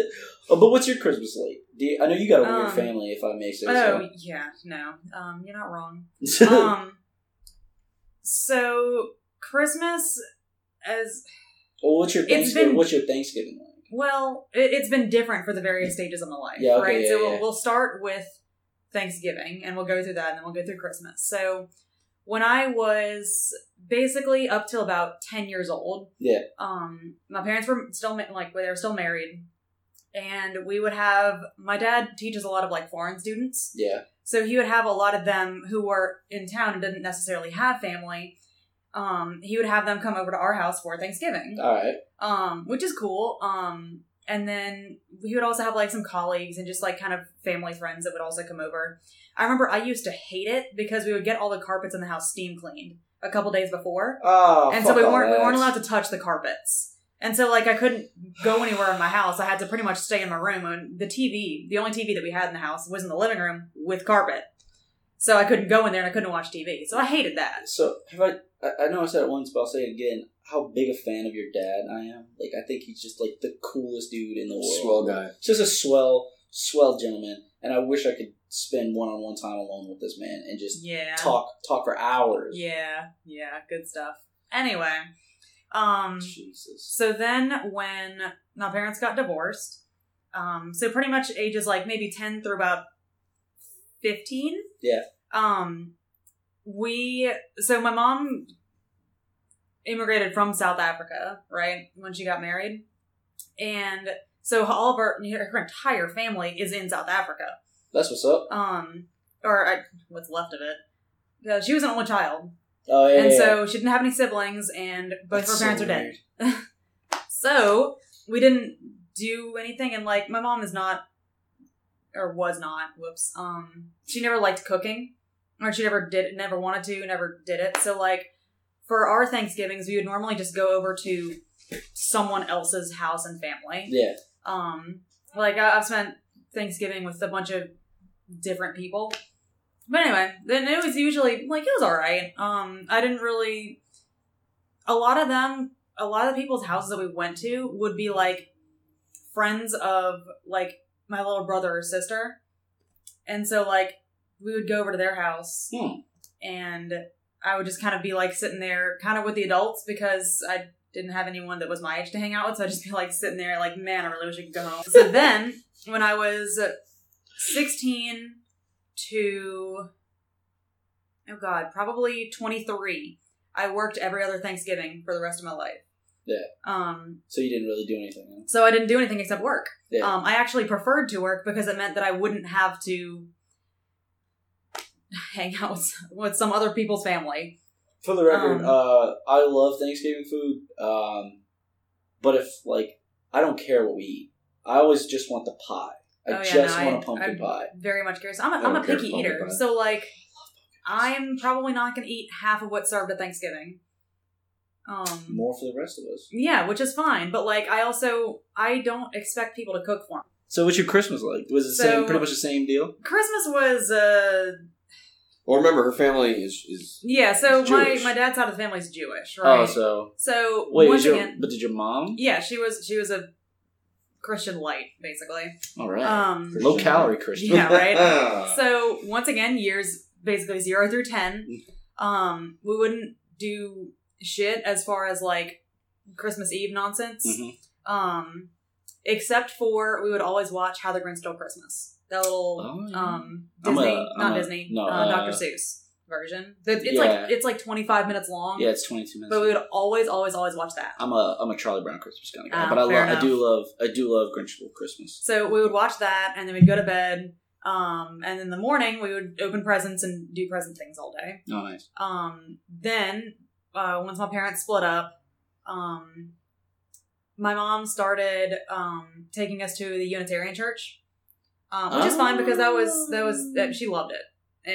but what's your Christmas like? Do you, I know you got a weird Um, family, if I may say Oh yeah, no. Um, you're not wrong. Um, so Christmas as well, what's your Thanksgiving? been- what's your Thanksgiving like? Well, it, it's been different for the various stages of my life, Yeah, okay, right? yeah, so yeah. We'll, we'll start with Thanksgiving, and we'll go through that, and then we'll go through Christmas. So, when I was basically up till about ten years old, Yeah. um, my parents were still like they were still married, and we would have my dad teaches a lot of like foreign students, Yeah. so he would have a lot of them who were in town and didn't necessarily have family. Um, he would have them come over to our house for Thanksgiving All right. um, which is cool. Um, and then he would also have like some colleagues and just like kind of family friends that would also come over. I remember I used to hate it because we would get all the carpets in the house steam cleaned a couple days before, Oh, and so we weren't we weren't allowed to touch the carpets. And so like I couldn't go anywhere in my house. I had to pretty much stay in my room. And the TV, the only TV that we had in the house, was in the living room with carpet. So I couldn't go in there and I couldn't watch TV. So I hated that. So have I? I I know I said it once, but I'll say it again. How big a fan of your dad I am. Like I think he's just like the coolest dude in the world. Swell guy. Just a swell, swell gentleman. And I wish I could spend one on one time alone with this man and just Yeah. talk talk for hours. Yeah, yeah, good stuff. Anyway, um, Jesus. so then when my parents got divorced, um, so pretty much ages like maybe ten through about fifteen. Yeah. Um, we so my mom immigrated from South Africa, right when she got married, and so all of her her entire family is in South Africa. That's what's up. Um, or I, what's left of it. Uh, she was an only child, Oh yeah. and yeah, so she didn't have any siblings, and both That's of her parents so are dead. So we didn't do anything, and like my mom is not, or was not. Whoops. Um, she never liked cooking, or she never did, never wanted to, never did it. So like for our Thanksgivings, we would normally just go over to someone else's house and family. Yeah. Um, like I- I've spent Thanksgiving with a bunch of different people. But anyway, then it was usually like it was all right. Um, I didn't really. A lot of them, a lot of the people's houses that we went to would be like friends of like my little brother or sister, and so like we would go over to their house, Hmm. and I would just kind of be like sitting there, kind of with the adults because I didn't have anyone that was my age to hang out with, so I'd just be like sitting there, like, man, I really wish I could go home. So then, when I was 16 to, oh god, probably 23, I worked every other Thanksgiving for the rest of my life. Yeah. Um, So you didn't really do anything. Huh? so I didn't do anything except work. Yeah. Um, I actually preferred to work because it meant that I wouldn't have to hang out with, with some other people's family. For the record, Um, uh, I love Thanksgiving food. Um, but if like I don't care what we eat, I always just want the pie. I Oh, yeah, just no, want I- a pumpkin I'm pie. Very much curious. I'm a, I'm a picky eater, pie. so like I'm probably not going to eat half of what's served at Thanksgiving. Um, More for the rest of us. yeah, which is fine. But like, I also I don't expect people to cook for me. So, what's your Christmas like? Was it the So- same, pretty much the same deal? Christmas was uh Well, remember her family is is yeah. So It's my Jewish. my dad's side of the family's Jewish, right? Oh, so so wait, once is your, again, but did your mom? yeah, she was she was a Christian light basically. All right, Um, low calorie Christian. Yeah, right? So once again, years basically zero through ten. Um, we wouldn't do shit as far as like Christmas Eve nonsense. Mhm. Um, except for we would always watch How the Grinch Stole Christmas. That little Oh, yeah. um a- Disney, not a- Disney, no, uh, uh, Dr. Seuss version. That- It's Yeah. like it's like twenty five minutes long. Yeah, it's twenty two minutes. But we would always, always, always watch that. I'm a I'm a Charlie Brown Christmas kind of guy, Ah, but I love I do love I do love Grinch Stole Christmas. So we would watch that, and then we'd go to bed. Um, and in the morning, we would open presents and do present things all day. Oh, nice. Um, then uh, once my parents split up, um, my mom started um, taking us to the Unitarian Church, um, which is fine because that was that was that she loved it,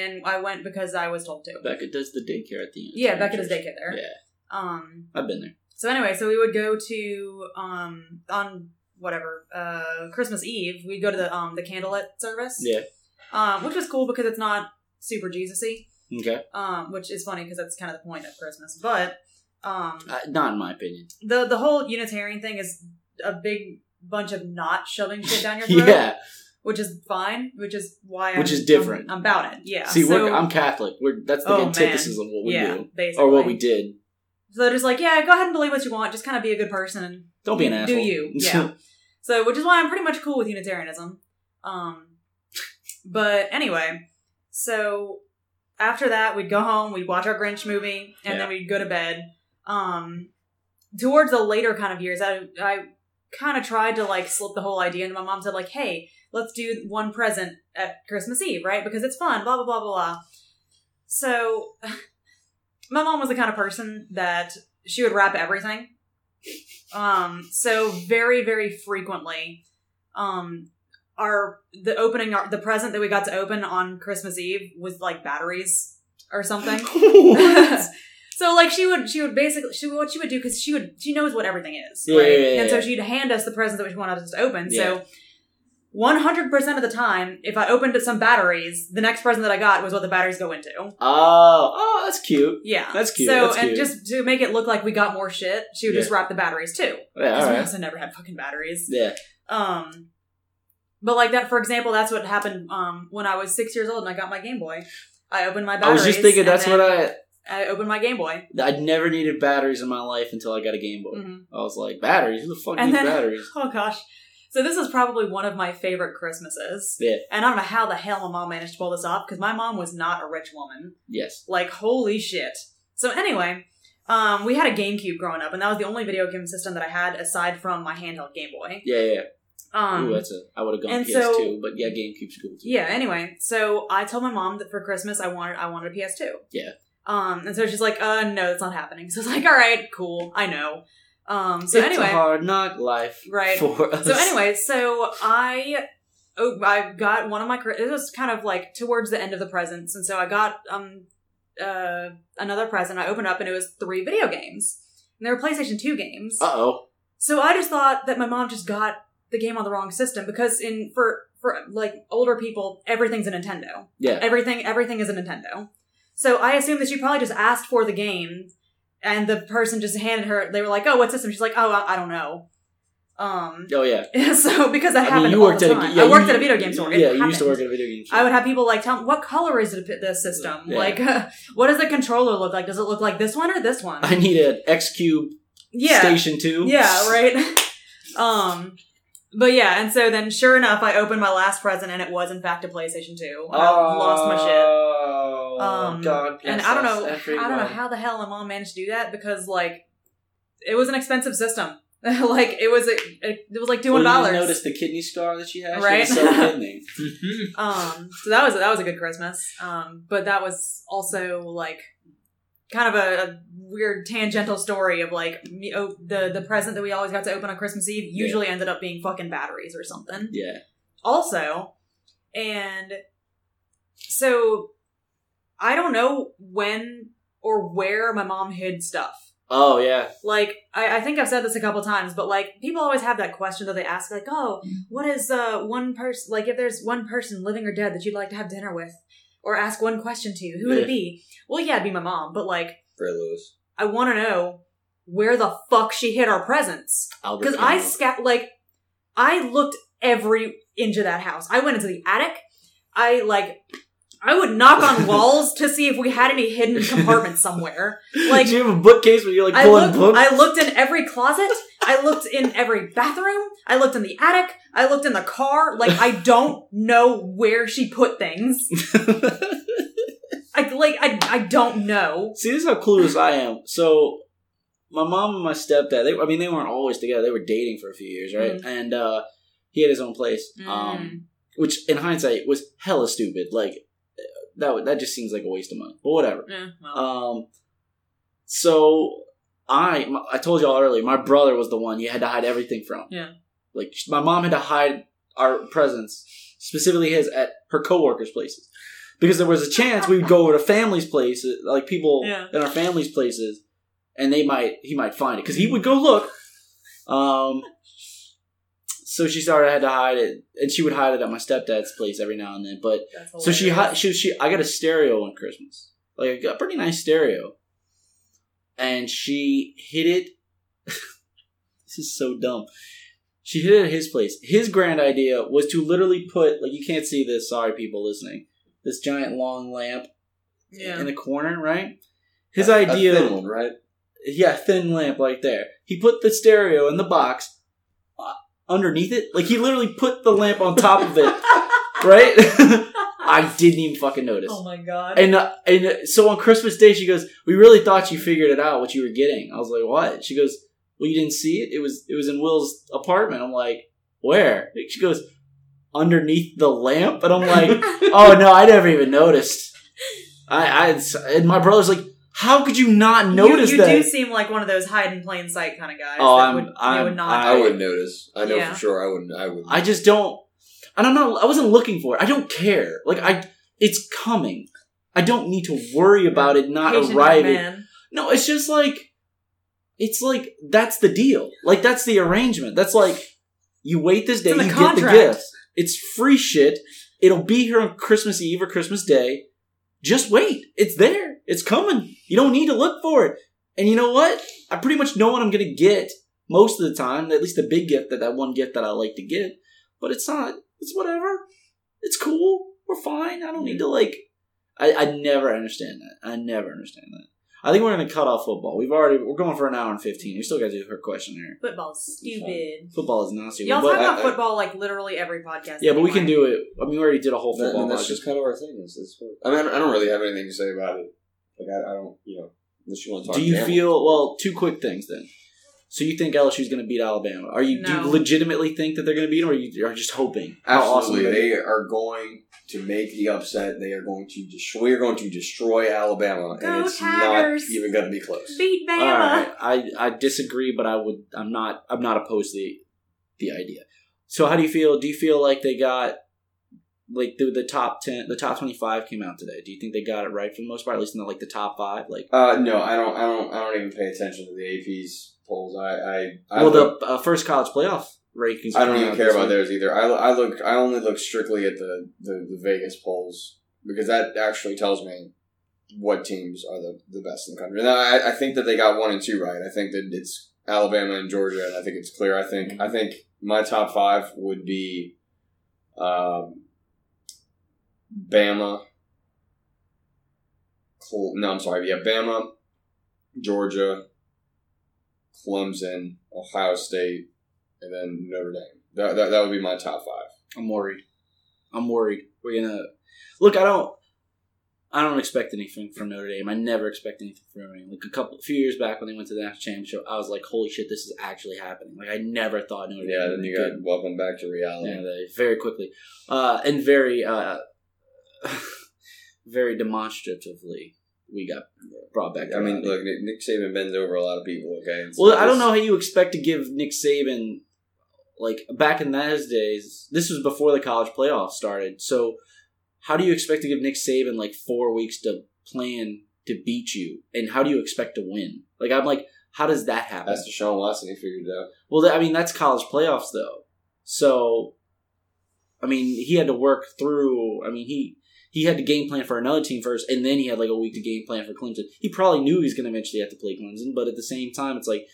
and I went because I was told to. Becca does the daycare at the end. Yeah, Becca does daycare there. Yeah, Um, I've been there. so anyway, so we would go to um on whatever uh Christmas Eve. We'd go to the um the candlelit service. Yeah. Um, which was cool because it's not super Jesus-y. Okay. Um, which is funny because that's kind of the point of Christmas. But um, Uh, not in my opinion. the the whole Unitarian thing is a big bunch of not shoving shit down your throat. yeah. Which is fine. Which is why Which I'm, Which is different. I'm, I'm about it. Yeah. See, so, we're, I'm Catholic. We're that's the Oh, antithesis man. of what we yeah, do basically. or what we did. So they're just like, yeah, go ahead and believe what you want. Just kind of be a good person and Don't be an do asshole. you? Yeah. so, which is why I'm pretty much cool with Unitarianism. Um, but anyway, so after that, we'd go home, we'd watch our Grinch movie, and Yeah. then we'd go to bed. Um, towards the later kind of years, I I kind of tried to like slip the whole idea, and my mom said like, "Hey, let's do one present at Christmas Eve, right? Because it's fun." Blah blah blah blah blah. So, my mom was the kind of person that she would wrap everything. Um, so very, very frequently, um, our the opening, our, the present that we got to open on Christmas Eve was like batteries or something. so like she would, she would basically, she what she would do because she would, she knows what everything is, Yeah, right? yeah, yeah, and so she'd hand us the present that she wanted us to open. Yeah. So. 100% of the time, if I opened some batteries, the next present that I got was what the batteries go into. oh, oh, that's cute. Yeah. That's cute, So, that's and cute. just to make it look like we got more shit, she would just wrap the batteries too. Yeah, Because all we right. also never had fucking batteries. Yeah. Um, but like that, for example, that's what happened um, when I was six years old and I got my Game Boy. I opened my batteries. I was just thinking that's then what I. I opened my Game Boy. I'd never needed batteries in my life until I got a Game Boy. Mhm. I was like, batteries? Who the fuck And needs then- batteries? Oh gosh. So this is probably one of my favorite Christmases. Yeah. And I don't know how the hell my mom managed to pull this off because my mom was not a rich woman. Yes. Like holy shit. So anyway, um, we had a GameCube growing up, and that was the only video game system that I had aside from my handheld Game Boy. Yeah, yeah. Um, Ooh, that's a. I would have gone and PS2, so- but yeah, GameCube's cool too. Yeah. Anyway, so I told my mom that for Christmas I wanted I wanted a PS2. Yeah. Um, and so she's like, "Uh, no, it's not happening." So it's like, "All right, cool, I know." Um, so it's anyway, hard knock life right. for us. So anyway, so I oh, I got one of my it was kind of like towards the end of the presents, and so I got um uh another present. I opened up and it was three video games, and they were PlayStation Two games. Uh oh. So I just thought that my mom just got the game on the wrong system because in for for like older people, everything's a Nintendo. Yeah. Everything everything is a Nintendo. So I assume that she probably just asked for the game, and the person just handed her. They were like, "Oh, what system?" She's like, "Oh, I, I don't know." Um. Oh yeah. so because that I happened mean, you all worked the at a yeah, I worked you- at a video game store. It Yeah, you used to work at a video game store. I would have people like tell me what color is it, this system? Yeah. Like, what does the controller look like? Does it look like this one or this one? I need an X Cube yeah, Station Two. yeah, right. um, but yeah, and so then, sure enough, I opened my last present, and it was in fact a PlayStation Two. And I lost my shit. Oh Um, God! and I don't know, that's I don't know how the hell my mom managed to do that because like, it was an expensive system. like it was, a, it, it was like two Well, hundred you dollars. Notice the kidney scar that she had, Right? She was so kidney. Um, so that was that was a good Christmas. Um, but that was also like kind of a, a weird tangential story of like me, oh, the the present that we always got to open on Christmas Eve usually ended up being fucking batteries or something. Yeah. Also, and so I don't know when or where my mom hid stuff. Oh yeah. Like, I, I think I've said this a couple times, but like, people always have that question that they ask, like, oh, what is uh one person, like, if there's one person living or dead that you'd like to have dinner with, or ask one question to, you. who would it be? Well, yeah, it'd be my mom, but like, Fred Lewis. I want to know where the fuck she hid our presents. Albert Because I scat like I looked every inch of that house. I went into the attic. I like I would knock on walls to see if we had any hidden compartments somewhere. Like Do you have a bookcase where you're like I pulling looked, books? I looked in every closet. I looked in every bathroom. I looked in the attic. I looked in the car. Like I don't know where she put things. I like I I don't know. See, this is how clueless I am. So, my mom and my stepdad, they, I mean, they weren't always together. They were dating for a few years, right? And uh, he had his own place, Mm. um, which in hindsight was hella stupid. Like, that that just seems like a waste of money. But whatever. Eh, well. Um, so I I told y'all earlier, my brother was the one you had to hide everything from. Yeah. Like my mom had to hide our presents, specifically his, at her coworkers' places, because there was a chance we would go over to families' places, like people Yeah. in our families' places, and they might he might find it because he would go look. Um. So she started I had to hide it, and she would hide it at my stepdad's place every now and then. But so she, she she I got a stereo on Christmas, like a pretty nice stereo, and she hid it. this is so dumb. She hid it at his place. His grand idea was to literally put like you can't see this. Sorry, people listening. This giant long lamp yeah. in the corner, right? His A- a idea, thin one, right? yeah, thin lamp right there. He put the stereo in the box underneath it. Like he literally put the lamp on top of it, right? I didn't even fucking notice. Oh my god. And uh, and uh, so on Christmas Day, she goes, "We really thought you figured it out what you were getting." I was like, "What?" She goes, "Well, you didn't see it. It was it was in Will's apartment." I'm like, "Where?" She goes, "Underneath the lamp." And I'm like, "Oh no, I never even noticed." I, I and my brother's like, "How could you not notice you, you that?" do seem like one of those hide in plain sight kind of guys. Oh, that I'm- would, they I'm- would not. I, would notice. I know Yeah. for sure. I wouldn't. I would. I just don't. I don't know. I wasn't looking for it. I don't care. Like I, it's coming. I don't need to worry about it not Patient arriving. man. No, it's just like it's like that's the deal. Like that's the arrangement. That's like you wait this day, you the get the contract. gifts. It's free shit. It'll be here on Christmas Eve or Christmas Day. Just wait. It's there. It's coming. You don't need to look for it. And you know what? I pretty much know what I'm gonna get most of the time. At least the big gift that that one gift that I like to get. But it's not. It's whatever. It's cool. We're fine. I don't need to like. I, I never understand that. I never understand that. I think we're gonna cut off football. We've already we're going for an hour and fifteen. We still got to do her question here. Football's stupid. Football is not stupid. Y'all but- talk about I- I- football like literally every podcast. yeah, but we can do it. I mean, we already did a whole That- football. and that's podcast. just kind of our thing. Is this sport. I mean, I don't- really have anything to say about it. Like, I, I don't, you know, unless you want to talk. do you Bama. feel well? Two quick things then. So you think LSU's going to beat Alabama? Are you do you legitimately think that they're going to beat them, or are you are just hoping? How awesome Absolutely, would they are going to make the upset. They are going to destroy. We are going to destroy Alabama, Go and it's Tigers! not even going to be close. beat Bama. All right, I I disagree, but I would. I'm not. I'm not opposed to the the idea. So how do you feel? Do you feel like they got like the the top ten, the top twenty five came out today? Do you think they got it right for the most part? At least in the, like the top five, like. Uh, no, I don't. I don't. I don't even pay attention to the AP's polls. I. I, I well, look, the uh, first college playoff rankings. I don't even care about week. theirs either. I, I look. I only look strictly at the, the, the Vegas polls because that actually tells me what teams are the, the best in the country. And I, I think that they got one and two right. I think that it's Alabama and Georgia, and I think it's clear. I think. I think my top five would be, um, Bama. Cl- no, I'm sorry. Yeah, Bama, Georgia, Clemson, Ohio State, and then Notre Dame. That, that, that would be my top five. I'm worried. I'm worried. We're gonna look. I don't. I don't expect anything from Notre Dame. I never expect anything from Notre Dame. Like a couple, a few years back when they went to the national championship, I was like, "Holy shit, this is actually happening!" Like I never thought Notre Dame. Yeah, then you got welcome back to reality. Yeah, they very quickly, uh, and very, uh, very demonstratively, we got brought back. I mean, look, Nick, Nick Saban bends over a lot of people. Okay. It's- Well, I don't know how you expect to give Nick Saban like back in those days. This was before the college playoffs started. So, how do you expect to give Nick Saban like four weeks to plan to beat you, and how do you expect to win? Like, I'm like, How does that happen? That's Deshaun Watson. He figured it out. Well, I mean, that's college playoffs, though. So, I mean, he had to work through. I mean, he he had to game plan for another team first, and then he had like a week to game plan for Clemson. He probably knew he was going to eventually have to play Clemson, but at the same time, it's like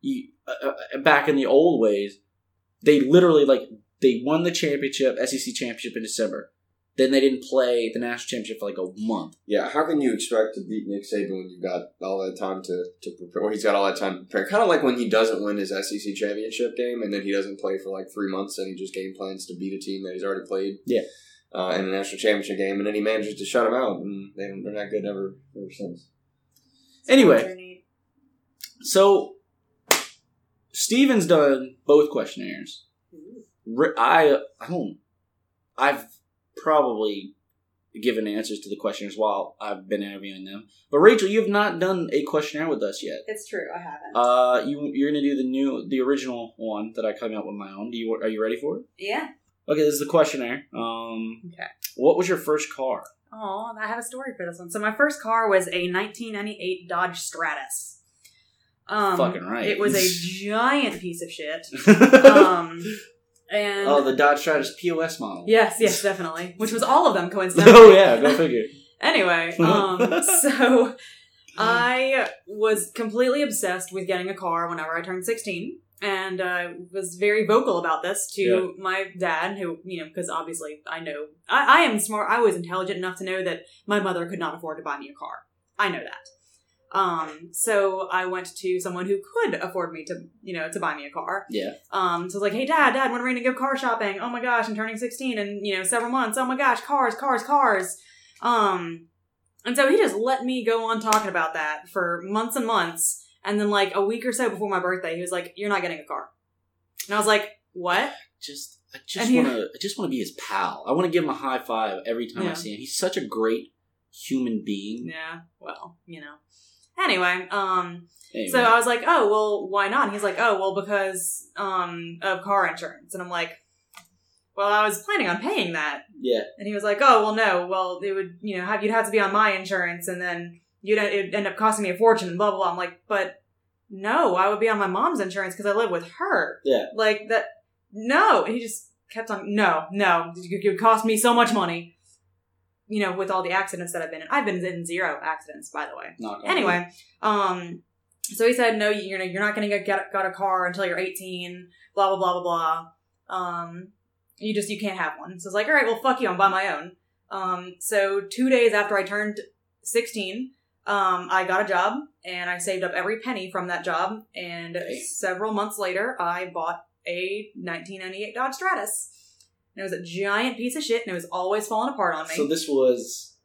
you, uh, uh, back in the old ways, they literally like they won the championship, SEC championship in December. Then they didn't play the national championship for like a month. Yeah, how can you expect to beat Nick Saban when you've got all that time to, to prepare? Or he's got all that time to prepare. Kind of like when he doesn't win his SEC championship game and then he doesn't play for like three months and he just game plans to beat a team that he's already played. Yeah. Uh, in the national championship game, and then he manages to shut him out, and they, they're not good ever ever since. Anyway, so Steven's done both questionnaires. I I don't. I've probably given answers to the questionnaires while I've been interviewing them. But Rachel, you have not done a questionnaire with us yet. It's true. I haven't. Uh, you you're gonna do the new the original one that I came up with my own. Do you are you ready for it? yeah. Okay, this is the questionnaire. Um, Okay. what was your first car? Oh, I have a story for this one. So my first car was a 1998 Dodge Stratus. Um, Fucking right. It was a giant piece of shit. Um, and oh, the Dodge Stratus POS model. yes, yes, definitely. Which was all of them, coincidentally. oh yeah, go figure. Anyway, um, so I was completely obsessed with getting a car whenever I turned 16 and uh, was very vocal about this to Yeah. my dad, who, you know, because obviously I know, I, I am smart, I was intelligent enough to know that my mother could not afford to buy me a car. I know that. Um, so I went to someone who could afford me to, you know, to buy me a car. Yeah. Um, so I was like, hey, dad, dad, when are we going to go car shopping? Oh my gosh, I'm turning 16 in, you know, several months. Oh my gosh, cars, cars, cars. Um, and so he just let me go on talking about that for months and months. And then, like, a week or so before my birthday, he was like, you're not getting a car. And I was like, what? Just I just want to I just want to be his pal. I want to give him a high five every time I see him. He's such a great human being. Yeah, well, you know. Anyway, um, Anyway. So I was like, oh, well, why not? And he's like, oh, well, because um, of car insurance. And I'm like, well, I was planning on paying that. yeah, And he was like, oh, well, no, well, it would, you know, have, you'd have to be on my insurance and then you'd end up costing me a fortune and blah, blah, blah. I'm like, but no, I would be on my mom's insurance because I live with her. Yeah. Like that, no. And he just kept on, no, no, it would cost me so much money. You know, with all the accidents that I've been in. I've been in zero accidents, by the way on anyway, um, so he said, no, you're you're not going to get, get got a car until you're 18. Blah blah blah blah blah. Um, you just you can't have one. So I was like, all right, well, fuck you, I'm by my own. Um, so two days after I turned 16, um, I got a job and I saved up every penny from that job. And several months later, I bought a 1998 Dodge Stratus. And it was a giant piece of shit, and it was always falling apart on me. So this was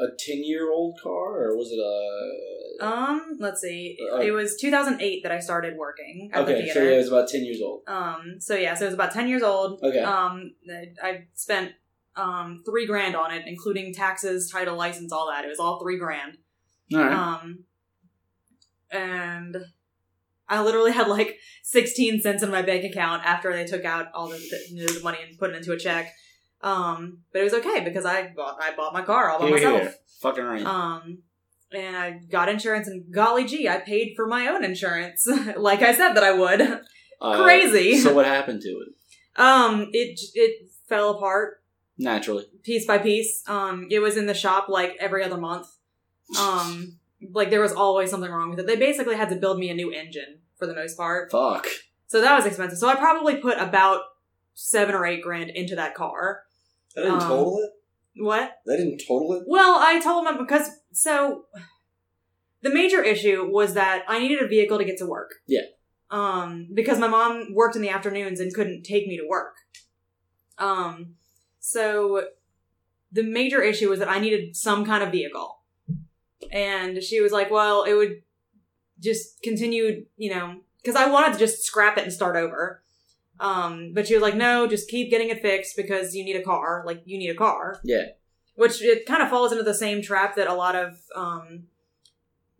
a ten year old car, or was it a? Um, let's see. Uh, it was 2008 that I started working at the okay, so yeah, it was about ten years old. um, so yeah, so it was about 10 years old. Okay, Um, I- I spent um three grand on it, including taxes, title, license, all that. It was all three grand. all right. Um, and I literally had like 16 cents in my bank account after they took out all the, the, you know, the money and put it into a check. Um, but it was okay because I bought I bought my car all by Here, myself. here. Fucking right. Um, and I got insurance, and golly gee, I paid for my own insurance, like I said that I would. Uh, crazy. So what happened to it? Um, it it fell apart Naturally. piece by piece. Um, it was in the shop like every other month. Um, like there was always something wrong with it. They basically had to build me a new engine for the most part, Fuck. so that was expensive. So I probably put about seven or eight grand into that car. That didn't Um, total it. What? That didn't total it. Well, I told him because so the major issue was that I needed a vehicle to get to work. Yeah. Um, because my mom worked in the afternoons and couldn't take me to work. Um, so the major issue was that I needed some kind of vehicle. And she was like, well, it would just continue, you know, because I wanted to just scrap it and start over. Um, but she was like, no, just keep getting it fixed because you need a car. Like, you need a car Yeah. which it kind of falls into the same trap that a lot of um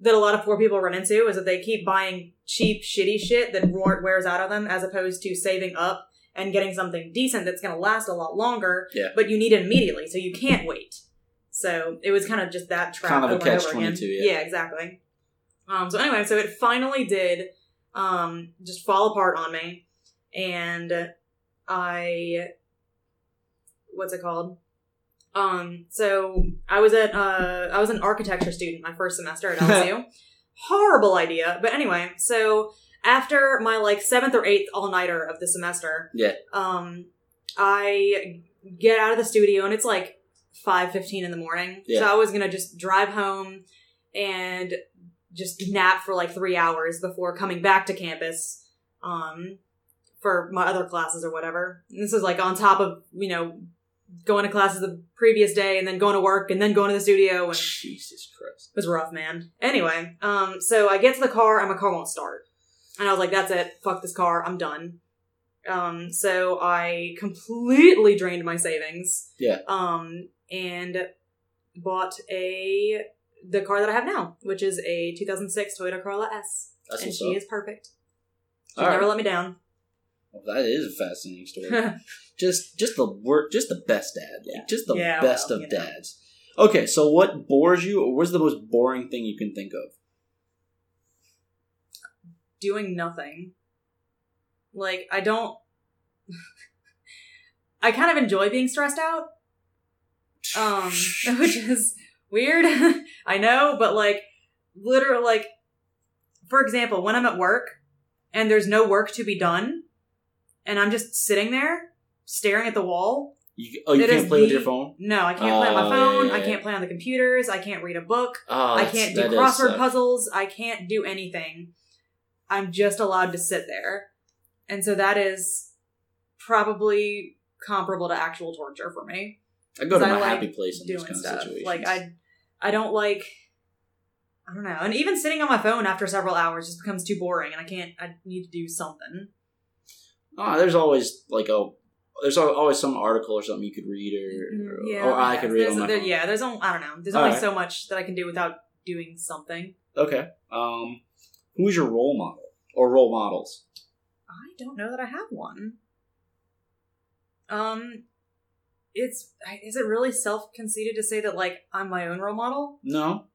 that a lot of poor people run into is that they keep buying cheap shitty shit that wears out on them as opposed to saving up and getting something decent that's going to last a lot longer Yeah. but you need it immediately so you can't wait so it was kind of just that trap Kind of a over and over catch-22, again. yeah. yeah exactly Um, so anyway, so it finally did um, just fall apart on me, and I what's it called? Um, so I was at uh, I was an architecture student my first semester at LSU. Horrible idea, but anyway, so after my like seventh or eighth all nighter of the semester, Yeah. um, I get out of the studio and it's like five fifteen in the morning. Yeah. So I was gonna just drive home and just nap for like three hours before coming back to campus um, for my other classes or whatever. And this is like on top of you know going to classes the previous day and then going to work and then going to the studio and Jesus Christ. it was rough, man. Anyway, um, so I get to the car and my car won't start. And I was like, that's it. Fuck this car. I'm done. Um, so I completely drained my savings. Yeah. Um, and bought a, the car that I have now, which is a 2006 Toyota Corolla S. That's and she up. is perfect. She never right. let me down. Well, that is a fascinating story. just just the work just the best dad like just the Yeah, best well, of you know. dads okay so what bores you or what's the most boring thing you can think of doing nothing. Like, I don't. I kind of enjoy being stressed out. Um, which is weird. I know, but like, literally, like, for example, when I'm at work and there's no work to be done, and I'm just sitting there staring at the wall. you, oh you can't play with your phone No, I can't play on Oh, my yeah, phone. yeah, I can't play on the computers. I can't read a book. oh, I can't do crossword puzzles. I can't do anything. I'm just allowed to sit there. And so that is probably comparable to actual torture for me. i go to my I like happy place in those Doing kind of stuff. situations Like I I don't like I don't know. And even sitting on my phone after several hours just becomes too boring and I can't I need to do something. oh there's always like a there's always some article or something you could read or, Mm, or I guess. could read on my there- phone. Yeah, there's only I don't know. There's All only right. so much that I can do without doing something. okay um who's your role model or role models I don't know that I have one. Um, it's is it really self conceited to say that like I'm my own role model? no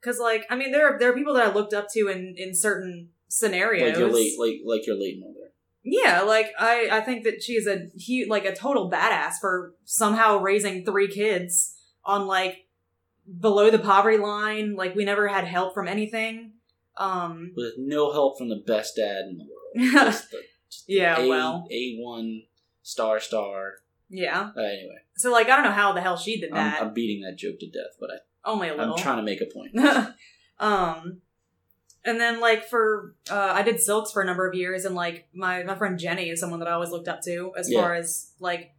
Because like I mean there are there are people that I looked up to in in certain scenarios. like your late like like your late mother Yeah, like I I think that she's a he like a total badass for somehow raising three kids on like below the poverty line. Like we never had help from anything. Um, with no help from the best dad in the world Just the yeah, A, well, A1 star star. yeah. Uh, anyway, So like I don't know how the hell she did that. I'm, I'm beating that joke to death, but I Only a little. I'm trying to make a point. um and then like for uh i did silks for a number of years and like my my friend jenny is someone that i always looked up to as Yeah. far as like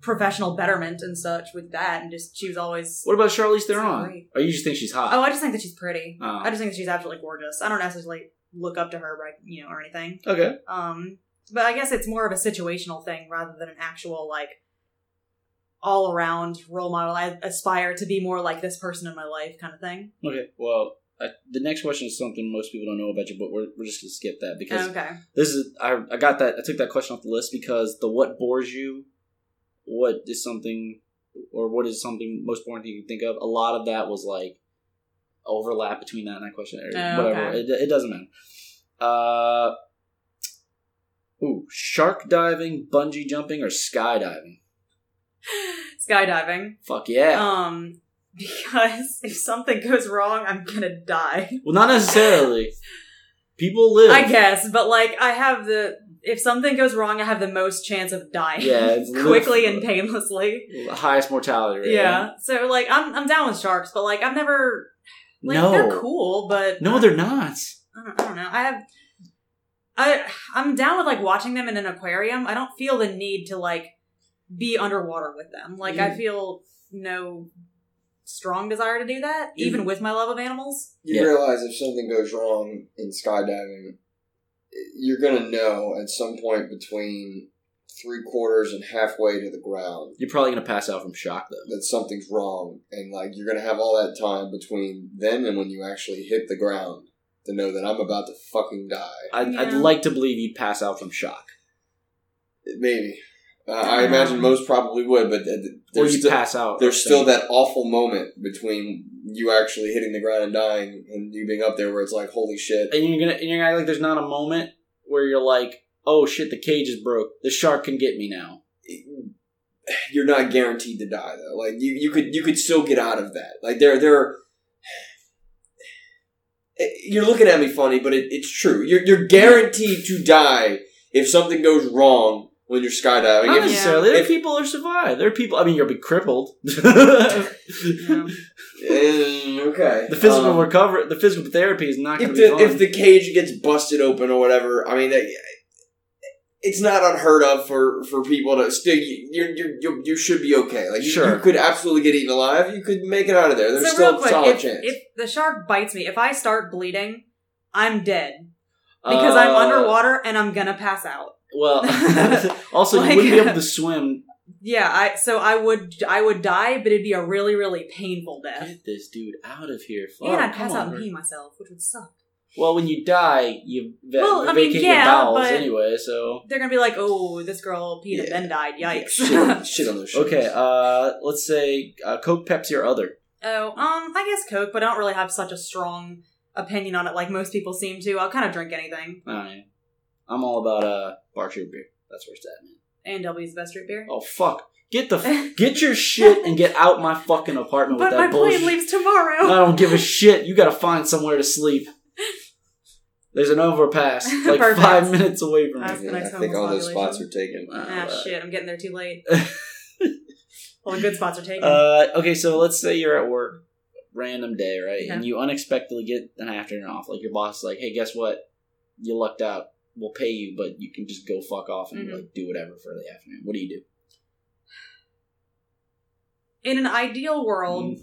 professional betterment and such with that and just she was always What about Charlize Theron? great. Or you just think she's hot? oh i just think that she's pretty Oh. i just think that she's absolutely gorgeous i don't necessarily look up to her right you know or anything okay. um but i guess it's more of a situational thing rather than an actual like all around role model i aspire to be more like this person in my life kind of thing Okay. Well, I, the next question is something most people don't know about you, but we're, we're just gonna skip that because okay this is I I got that I took that question off the list because the what bores you, what is something, or what is something most important thing you can think of. A lot of that was like overlap between that and that question or Oh, whatever. okay. It, it doesn't matter. Uh, ooh, shark diving, bungee jumping, or skydiving. skydiving Fuck yeah. Um, because if something goes wrong, I'm gonna die. well, not necessarily. People live. I guess, but like I have the if something goes wrong, I have the most chance of dying. Yeah, quickly and painlessly. The highest mortality rate. Yeah. So like I'm I'm down with sharks, but like I've never like no. they're cool, but No, they're not. I don't, I don't know. I have I I'm down with like watching them in an aquarium. I don't feel the need to like be underwater with them. Like I Mm. feel no strong desire to do that, You- even with my love of animals. You Yeah. realize if something goes wrong in skydiving, you're gonna know at some point between three quarters and halfway to the ground You're probably gonna pass out from shock though. that something's wrong, and like you're gonna have all that time between then and when you actually hit the ground to know that I'm about to fucking die. I'd, I'd like to believe you'd pass out from shock. Maybe. Uh, I imagine most probably would, but th- th- or there's you still, pass out. there's still something. that awful moment between you actually hitting the ground and dying and you being up there where it's like, holy shit. and you're gonna and you're gonna act like there's not a moment where you're like, oh shit, the cage is broke. The shark can get me now. You're not guaranteed to die though. Like you, you could you could still get out of that. Like there there. Eh, you're looking at me funny, but it, it's true. You're you're guaranteed to die if something goes wrong when you're skydiving. Not If- necessarily. There are if- people who survive. There are people. I mean, you'll be crippled. Yeah. Okay. The physical Um, recovery, the physical therapy is not going if to be the fun. if the cage gets busted open or whatever, I mean, that, it's not unheard of for, for people to still. You you you you should be okay. Like you, Sure. you could absolutely get eaten alive. You could make it out of there. There's so still real a solid if, chance. if the shark bites me, if I start bleeding, I'm dead because I'm Uh, underwater and I'm gonna pass out. Well, also Like- you wouldn't be able to swim. Yeah, I so I would I would die, but it'd be a really really painful death, Get this dude out of here. Fuck, and I'd pass out on. and pee myself, which would suck. Well, when you die, you va- Well, I mean, vacate yeah, your bowels but- anyway. So They're gonna be like, "Oh, this girl peed and then died. Yikes!" shit, shit on those. Shit. okay, uh, let's say uh, Coke, Pepsi, or other. oh, um, I guess Coke, but I don't really have such a strong opinion on it like most people seem to. I'll kind of drink anything. Alright. I'm all about uh Barq's root beer. That's where it's at, man. A&W's best root beer. Oh fuck! Get the f- get your shit and get out my fucking apartment with but my that bullshit. plane leaves tomorrow. I don't give a shit. You gotta find somewhere to sleep. There's an overpass like Perfect. five minutes away from That's me. the I think all those spots are taken. Uh, ah, shit! I'm getting there too late. All the good spots are taken. Uh, okay, so let's say you're at work, random day, right? Yeah. And you unexpectedly get an afternoon off. Like your boss is like, "Hey, guess what? You lucked out. We'll pay you, but you can just go fuck off and Mhm. like do whatever for the afternoon." What do you do? In an ideal world,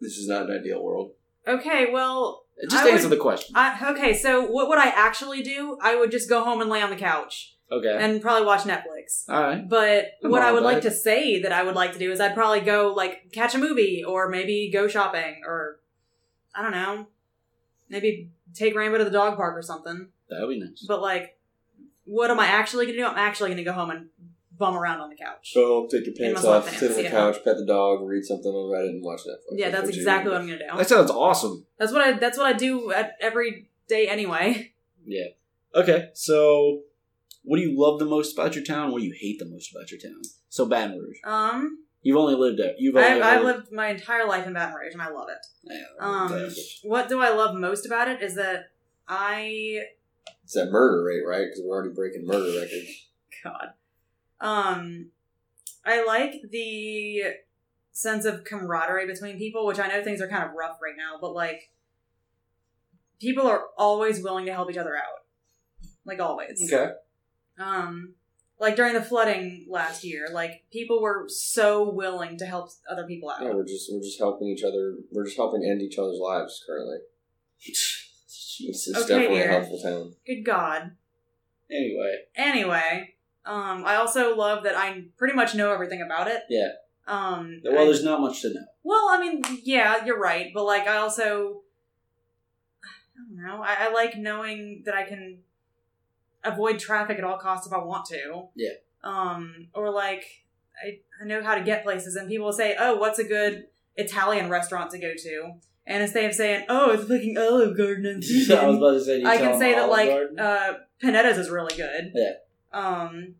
This is not an ideal world. okay, well, Just I answer would- the question. I, okay, so what would I actually do? I would just go home and lay on the couch Okay. and probably watch Netflix. All right. But I'm what I would like it. to say that I would like to do is I'd probably go like catch a movie or maybe go shopping or I don't know, maybe take Rainbow to the dog park or something. That would be nice. But like, what am I actually gonna do? I'm actually gonna go home and bum around on the couch. So take your pants off, sweatpants, sit on the yeah. couch, pet the dog, read something on Reddit, and watch Netflix. yeah, that's what exactly what I'm gonna do. That sounds awesome. That's what I. That's what I do at every day anyway. Yeah. Okay, so what do you love the most about your town? What do you hate the most about your town? So Baton Rouge. Um, You've only lived there. You've only I've, I've ever- lived my entire life in Baton Rouge and I love it. Yeah, Um, what do I love most about it is that I It's that murder rate, right? Because we're already breaking murder records. God. Um, I like the sense of camaraderie between people, which I know things are kind of rough right now, but like people are always willing to help each other out, like always. Okay. Um, like during the flooding last year, like people were so willing to help other people out. Yeah, we're just we're just helping each other. We're just helping end each other's lives currently. It's, it's Okay, definitely dear. a helpful town. Good God. Anyway, Anyway, um, I also love that I pretty much know everything about it. Yeah. Um, well, I- there's not much to know. Well, I mean, yeah, you're right, but like, I also, I don't know, I, I like knowing that I can avoid traffic at all costs if I want to. Yeah. Um, or like, I, I know how to get places, and people will say, "Oh, what's a good Italian restaurant to go to?" And instead of saying, "Oh, it's fucking Olive Garden," and I was about to say, you I can say that Olive like Garden? uh, Panetta's is really good. Yeah. Um.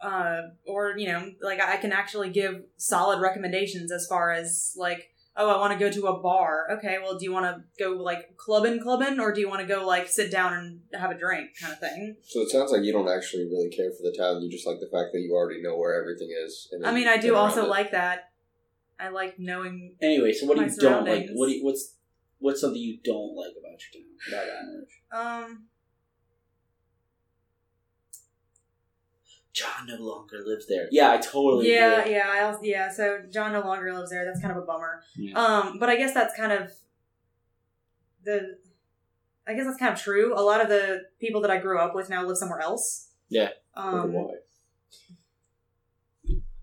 Uh, or you know, like I can actually give solid recommendations as far as like, oh, I want to go to a bar. Okay, well, do you want to go like clubbing, clubbing, or do you want to go like sit down and have a drink, kind of thing? So it sounds like you don't actually really care for the town. You just like the fact that you already know where everything is. And I mean, I do also it. like that. I like knowing. Anyway, so what do you don't like? What do you, what's what's something you don't like about your town? About Baton Rouge? Um. John no longer lives there. Yeah, I totally Yeah, agree. yeah, I also, yeah. So John no longer lives there. That's kind of a bummer. Yeah. Um, but I guess that's kind of the. I guess that's kind of true. A lot of the people that I grew up with now live somewhere else. Yeah. Um, why.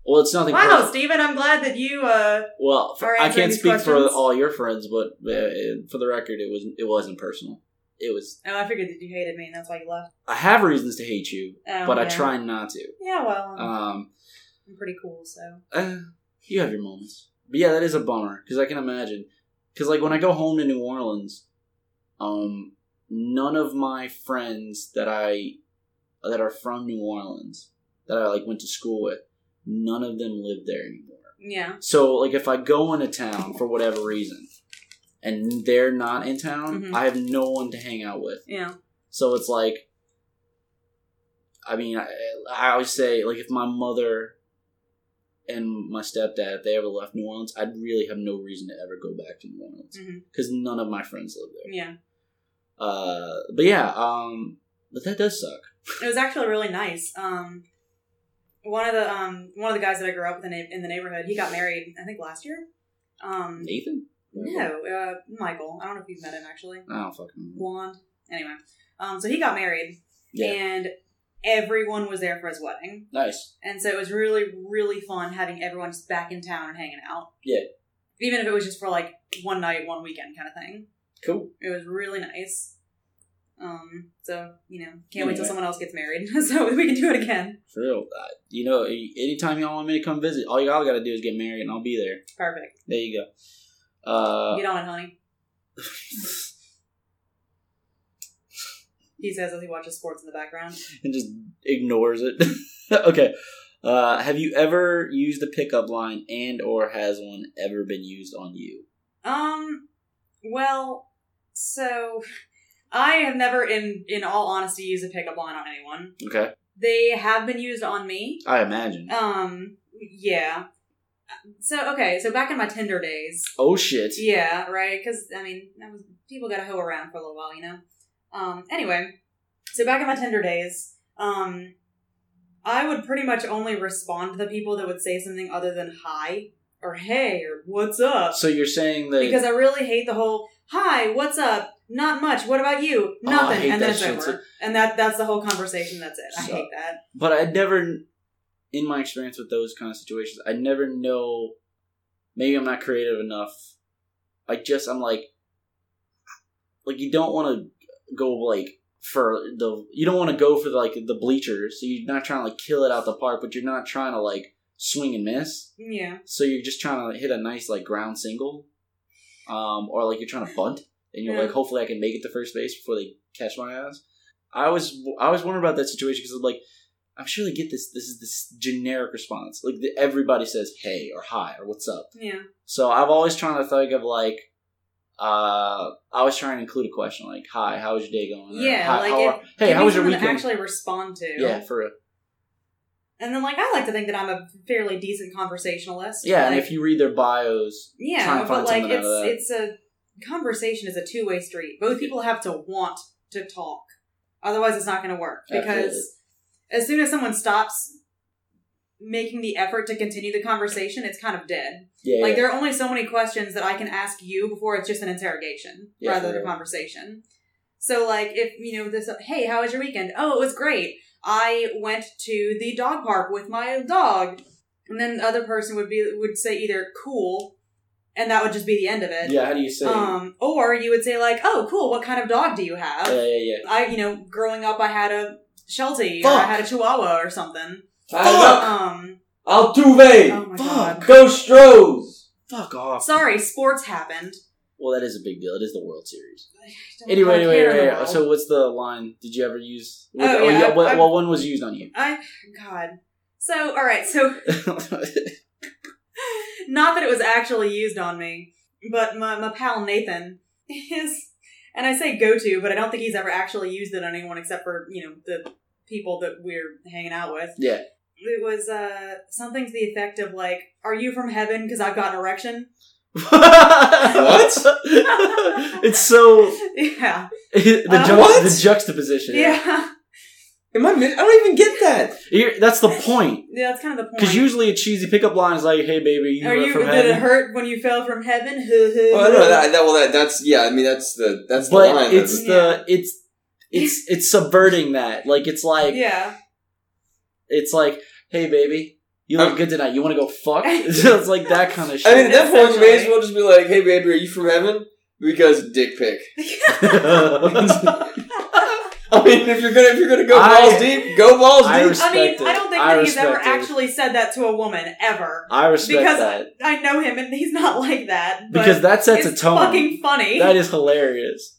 Well, it's nothing. wow, personal. Stephen, I'm glad that you. uh Well, for, I can't speak for all your friends, but uh, for the record, it was it wasn't personal. it was. Oh, I figured that you hated me, and that's why you left. I have reasons to hate you, Oh, but I try not to. Yeah, well, I'm, Um, I'm pretty cool, so. uh, you have your moments, but yeah, that is a bummer because I can imagine. Because like when I go home to New Orleans, um, none of my friends that I that are from New Orleans that I like went to school with, none of them live there anymore. Yeah. So like if I go into town for whatever reason, and they're not in town, Mhm. I have no one to hang out with. Yeah. So it's like, I mean, I, I always say like if my mother and my stepdad if they ever left New Orleans, I'd really have no reason to ever go back to New Orleans because none of my friends live there. Yeah. Uh, but yeah, um, but that does suck. It was actually really nice. Um, one of the um one of the guys that I grew up with in the, in the neighborhood, he got married. I think last year. Um, Nathan? no, uh, Michael. I don't know if you've met him actually. I don't fucking. Blonde. Anyway, um, so he got married, Yeah, and everyone was there for his wedding, nice. and so it was really really fun having everyone just back in town and hanging out. Yeah. Even if it was just for like one night, one weekend kind of thing. Cool. It was really nice. Um, so you know, can't wait till someone else gets married, so we can do it again. For real. Uh, you know, anytime y'all want me to come visit, all y'all gotta do is get married and I'll be there. Perfect. There you go. Uh, Get on it, honey. He says as he watches sports in the background. and just ignores it. okay. Uh, have you ever used a pickup line and or has one ever been used on you? Um, well, so I have never, in in all honesty, used a pickup line on anyone. Okay. They have been used on me. I imagine. Um, yeah. So okay, so back in my Tinder days, Oh shit. Yeah, right. Because I mean, that was people got to hoe around for a little while, you know. Um. Anyway, so back in my Tinder days, um, I would pretty much only respond to the people that would say something other than hi or hey or what's up So you're saying that because I really hate the whole hi, what's up, not much, what about you, Oh, nothing, hate and then that it's over, too. and that that's the whole conversation. That's it. I hate that. but I never in my experience with those kind of situations, I never know maybe I'm not creative enough. I just I'm like like you don't want to go like for the you don't want to go for like the bleachers. So you're not trying to like kill it out the park, but you're not trying to like swing and miss. Yeah. So you're just trying to hit a nice like ground single, um, or like you're trying to bunt, and you're Yeah. like, hopefully I can make it to first base before they catch my ass. I was I was wondering about that situation because like I'm sure they get this. This is this generic response. Like the, everybody says hey or hi or what's up. Yeah. So I've always trying to think of like. Uh, I was trying to include a question like, "Hi, how was your day going?" Or, Yeah. "Hi- like how if, are- hey, how was your weekend?" actually respond to. yeah, for real. And then, like, I like to think that I'm a fairly decent conversationalist. Yeah, and if you read their bios, yeah, but find like, something out of that. it's it's a conversation is a two way street. Both people have to want to talk, otherwise, it's not going to work. Because Absolutely. as soon as someone stops making the effort to continue the conversation, it's kind of dead. yeah, Like, there are only so many questions that I can ask you before it's just an interrogation Yeah, rather than a conversation. So, like, if you know this, hey, how was your weekend? Oh, it was great. I went to the dog park with my dog, and then the other person would be would say either cool, and that would just be the end of it. yeah. How do you say? Um, or you would say like, oh, cool. What kind of dog do you have? yeah, yeah, yeah. I, you know, growing up, I had a Sheltie, or I had a Chihuahua, or something. Fuck! Um, Altuve! oh my Fuck. god. Go Stros! Fuck off. Sorry, sports happened. Well, that is a big deal. It is the World Series. I Anyway, anyway, anyway. world. So, what's the line? Did you ever use? Oh, yeah, what, I- what one was used on you? I God. So all right, so not that it was actually used on me, but my my pal Nathan is, and I say go to, but I don't think he's ever actually used it on anyone except for you know the people that we're hanging out with. yeah. It was uh something to the effect of like, "Are you from heaven? Because I've got an erection." what? it's so yeah, the Uh, ju- what? the juxtaposition. yeah, Am I? mi- I don't even get that. You're- that's the point. yeah. That's kind of the point. Because usually a cheesy pickup line is like, "Hey, baby, you Are you? from Did it hurt when you fell from heaven? Oh, I know that. that well, that that's yeah. I mean, that's the that's the But line. it's that's- the it's it's it's subverting that. Like it's like yeah. it's like, "Hey, baby, you look Um, good tonight. You want to go fuck?" so it's like that kind of shit. I mean, at that point, you may as well just be like, "Hey, baby, are you from heaven?" Because dick pic. I mean, if you're gonna if you're gonna go I- balls deep, go balls I deep. res- I mean, Respect I it. don't think I that he's ever it. actually said that to a woman ever. I respect Because that I know him and he's not like that. But because that sets a tone. fucking funny. That is hilarious.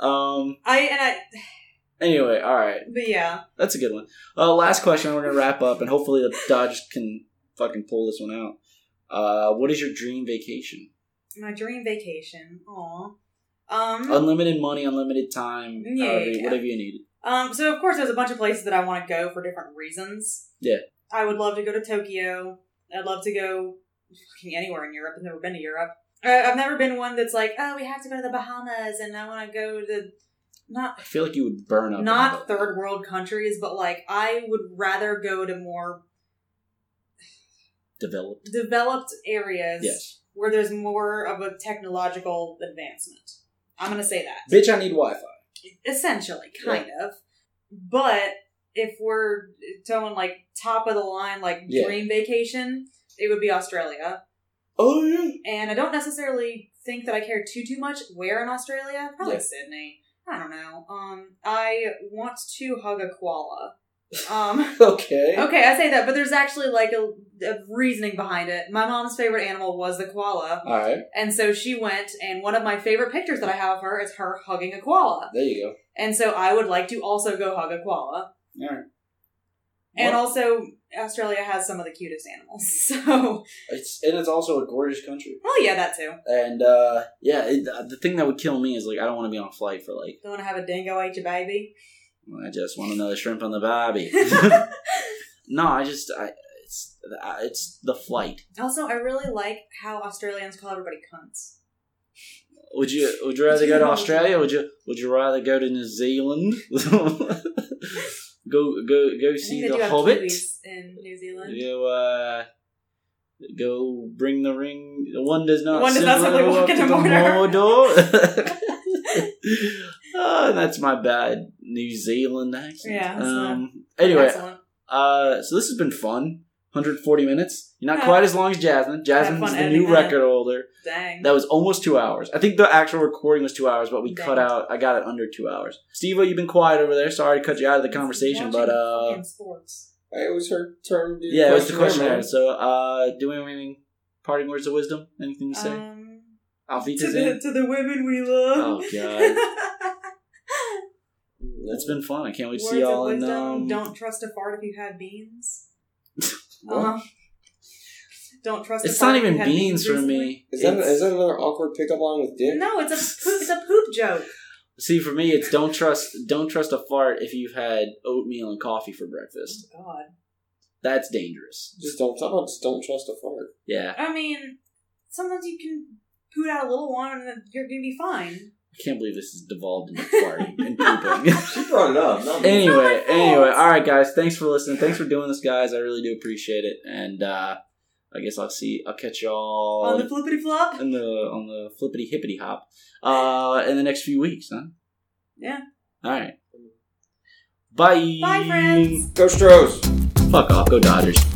Um. I and I, Anyway, all right, but yeah. that's a good one. Uh, last question. We're gonna wrap up, and hopefully the Dodge can fucking pull this one out. Uh, what is your dream vacation? My dream vacation. Aw. Um, Unlimited money, unlimited time, Yeah, however, yeah, whatever you need. um, so of course there's a bunch of places that I want to go for different reasons. Yeah. I would love to go to Tokyo. I'd love to go anywhere in Europe. I've never been to Europe. Uh, I've never been one that's like, oh, we have to go to the Bahamas and I want to go to not I feel like you would burn up. not third world countries, but like I would rather go to more developed. developed areas Yes, where there's more of a technological advancement. I'm gonna say that. bitch. I need Wi-Fi. essentially kind of but if we're going like top of the line like Yeah. dream vacation it would be australia Oh yeah. and i don't necessarily think that i care too too much where in australia probably Yeah. sydney i don't know um i want to hug a koala um Okay. okay i say that but there's actually like a, a reasoning behind it my mom's favorite animal was the koala All right. and so she went and one of my favorite pictures that i have of her is her hugging a koala There you go. and so I would like to also go hug a koala. All right. And Well, also, Australia has some of the cutest animals. So, it's and it's also a gorgeous country. oh yeah, that too. And uh yeah, it, the thing that would kill me is like I don't want to be on a flight for like Don't want to have a dingo eat your baby. I just want another shrimp on the barbie. no, I just I it's it's the flight. also, I really like how Australians call everybody cunts. Would you would you rather go to Australia? Would you would you rather go to New Zealand? go go go see the Hobbit. In New Zealand. You uh go bring the ring. The one does not. One does not simply walk into. Mordor. Oh, that's my bad New Zealand accent. Yeah, Um. Anyway, uh, so this has been fun. 140 minutes. You're not Yeah. quite as long as Jasmine. Jasmine's fun the editing new that. record holder. Dang. That was almost two hours. I think the actual recording was two hours, but we Dang. cut out. I got it under two hours. Steve, you've been quiet over there. Sorry to cut you out of the conversation, but uh, fucking sports. It was her turn. To yeah, it was the questionnaire, questionnaire. So, uh, do we have any parting words of wisdom? Anything to say? Um, Alfita's to the in. to the women we love. Oh god, it's been fun. I can't wait to Words see y'all in. Um, Don't trust a fart if you had beans. Uh-huh. Don't trust. It's a fart not if you even had beans for me. Is that that another awkward pickup line with dick? No, it's a poop, it's a poop joke. See, for me, it's don't trust. Don't trust a fart if you've had oatmeal and coffee for breakfast. Oh, God, That's dangerous. Just don't talk about. Just don't trust a fart. Yeah, I mean, sometimes you can poot out a little one and you're gonna be fine. I can't believe this is devolved into farting and pooping. She brought it up. Anyway, anyway, all right, guys. Thanks for listening. Thanks for doing this, guys. I really do appreciate it. And uh I guess I'll see. I'll catch y'all On the flippity flop. in the on the flippity hippity hop uh in the next few weeks, huh? Yeah. All right. Bye. Bye, friends. Go Stros. Fuck off. Go Dodgers.